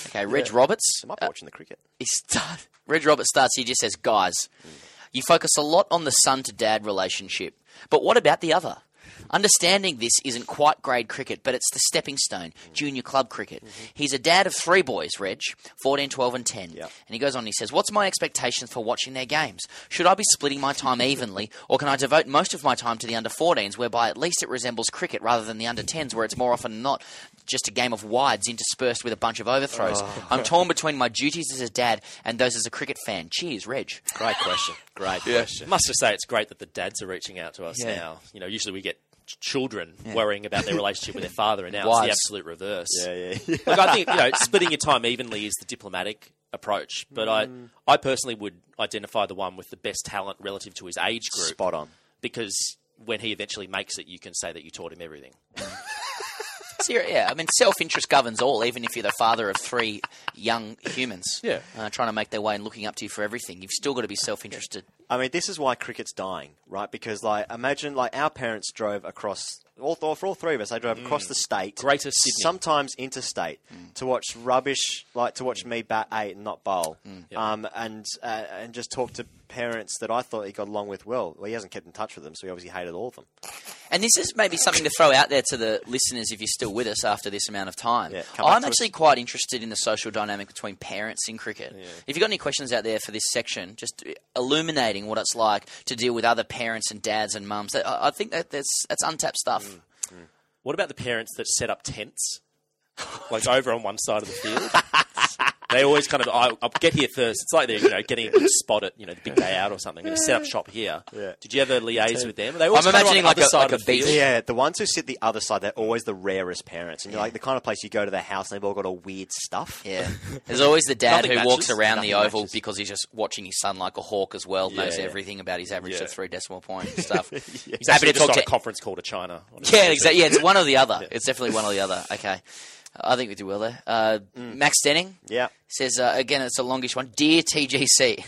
Okay, Reg Roberts. Am I might be uh, watching the cricket. He start, Reg Roberts starts. He just says, "Guys, you focus a lot on the son to dad relationship, but what about the other? Understanding this isn't quite grade cricket, but it's the stepping stone, junior club cricket. He's a dad of three boys, Reg, 14, 12, and 10. And he goes on and he says, What's my expectations for watching their games? Should I be splitting my time evenly, or can I devote most of my time to the under 14s, whereby at least it resembles cricket rather than the under 10s, where it's more often than not just a game of wides interspersed with a bunch of overthrows? Oh. I'm torn between my duties as a dad and those as a cricket fan. Cheers, Reg. Great question. Great question. Must just say it's great that the dads are reaching out to us Yeah. now. You know, usually we get ch- children worrying about their relationship with their father, and now it's the absolute reverse. Yeah, yeah, yeah. Look, I think you know, splitting your time evenly is the diplomatic approach, but Mm. I, I personally would identify the one with the best talent relative to his age group. Spot on. Because when he eventually makes it, you can say that you taught him everything. Ser- yeah, I mean, self interest governs all, even if you're the father of three young humans. Yeah. Uh, trying to make their way and looking up to you for everything. You've still got to be self interested. I mean, this is why cricket's dying, right? Because, like, imagine, like, our parents drove across, all, th- for all three of us, they drove across the state. Greater Sydney. Sometimes interstate, to watch rubbish, like, to watch me bat eight and not bowl. Um, and, uh, and just talk to parents that I thought he got along with well. Well, he hasn't kept in touch with them, so he obviously hated all of them. And this is maybe something to throw out there to the listeners if you're still with us after this amount of time. Yeah, I'm actually us. quite interested in the social dynamic between parents in cricket. If you've got any questions out there for this section, just illuminating what it's like to deal with other parents and dads and mums, I I think that that's, that's untapped stuff. Mm, mm. What about the parents that set up tents, like over on one side of the field? They always kind of, I, I'll get here first. It's like they're you know getting a good spot at you know the big day out or something. Going to set up shop here. Yeah. Did you ever liaise with them? They always I'm kind of on imagining the like a- side like a beach. Yeah, the ones who sit the other side, they're always the rarest parents. And you're like the kind of place you go to their house and they've all got all weird stuff. Yeah. There's always the dad Nothing who matches. walks around Nothing the oval matches. because he's just watching his son like a hawk as well, knows Yeah. everything about his average Yeah. to three decimal point stuff. He's He's happy to talk to a conference call to China. Yeah, exactly. Yeah, it's one or the other. It's definitely one or the other. Okay. I think we do well there. Uh, Max Denning Yeah. Says, uh, again, it's a longish one. Dear TGC,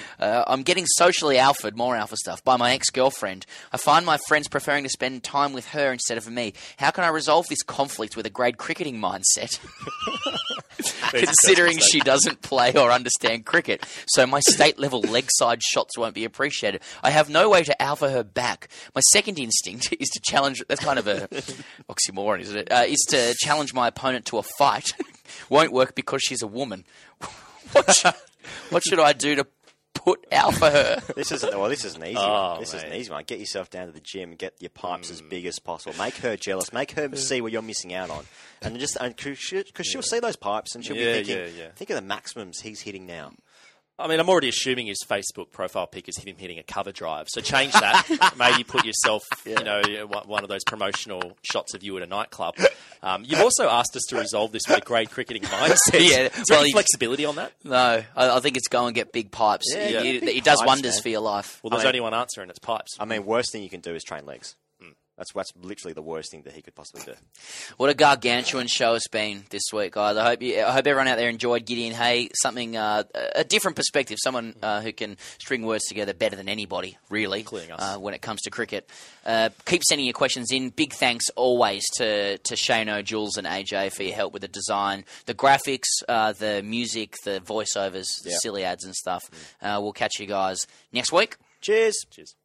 uh, I'm getting socially alphaed, more alpha stuff, by my ex girlfriend. I find my friends preferring to spend time with her instead of me. How can I resolve this conflict with a grade cricketing mindset? Considering she doesn't play or understand cricket, so my state level leg side shots won't be appreciated. I have no way to alpha her back. My second instinct is to challenge. That's kind of a oxymoron, isn't it? Uh, is to challenge my opponent to a fight. Won't work because she's a woman. what, sh- what should I do to put out for her? This isn't well. This is an easy Oh, one. This is an easy one. Get yourself down to the gym. Get your pipes as hmm. big as possible. Make her jealous. Make her see what you're missing out on, and just because she, she'll see those pipes and she'll Yeah, be thinking, yeah, yeah. think of the maximums he's hitting now. I mean, I'm already assuming his Facebook profile pic is him hitting a cover drive. So change that. Maybe put yourself, you know, one- one of those promotional shots of you at a nightclub. Um, you've also asked us to resolve this with a grade cricketing mindset. Yeah, Is there well, any flexibility on that? No, I, I think it's go and get big pipes. Yeah, it, yeah. it- Big it does pipes, wonders man. for your life. Well, there's I mean- only one answer, and it's pipes. I mean, worst thing you can do is train legs. That's that's literally the worst thing that he could possibly do. What a gargantuan show it's been this week, guys. I hope you, I hope everyone out there enjoyed Gideon Haigh. Something uh, a different perspective. Someone uh, who can string words together better than anybody, really, Including us. uh, when it comes to cricket. Uh, keep sending your questions in. Big thanks always to to Shano, Jules, and AJ for your help with the design, the graphics, uh, the music, the voiceovers, the Yeah. silly ads and stuff. Uh, we'll catch you guys next week. Cheers. Cheers.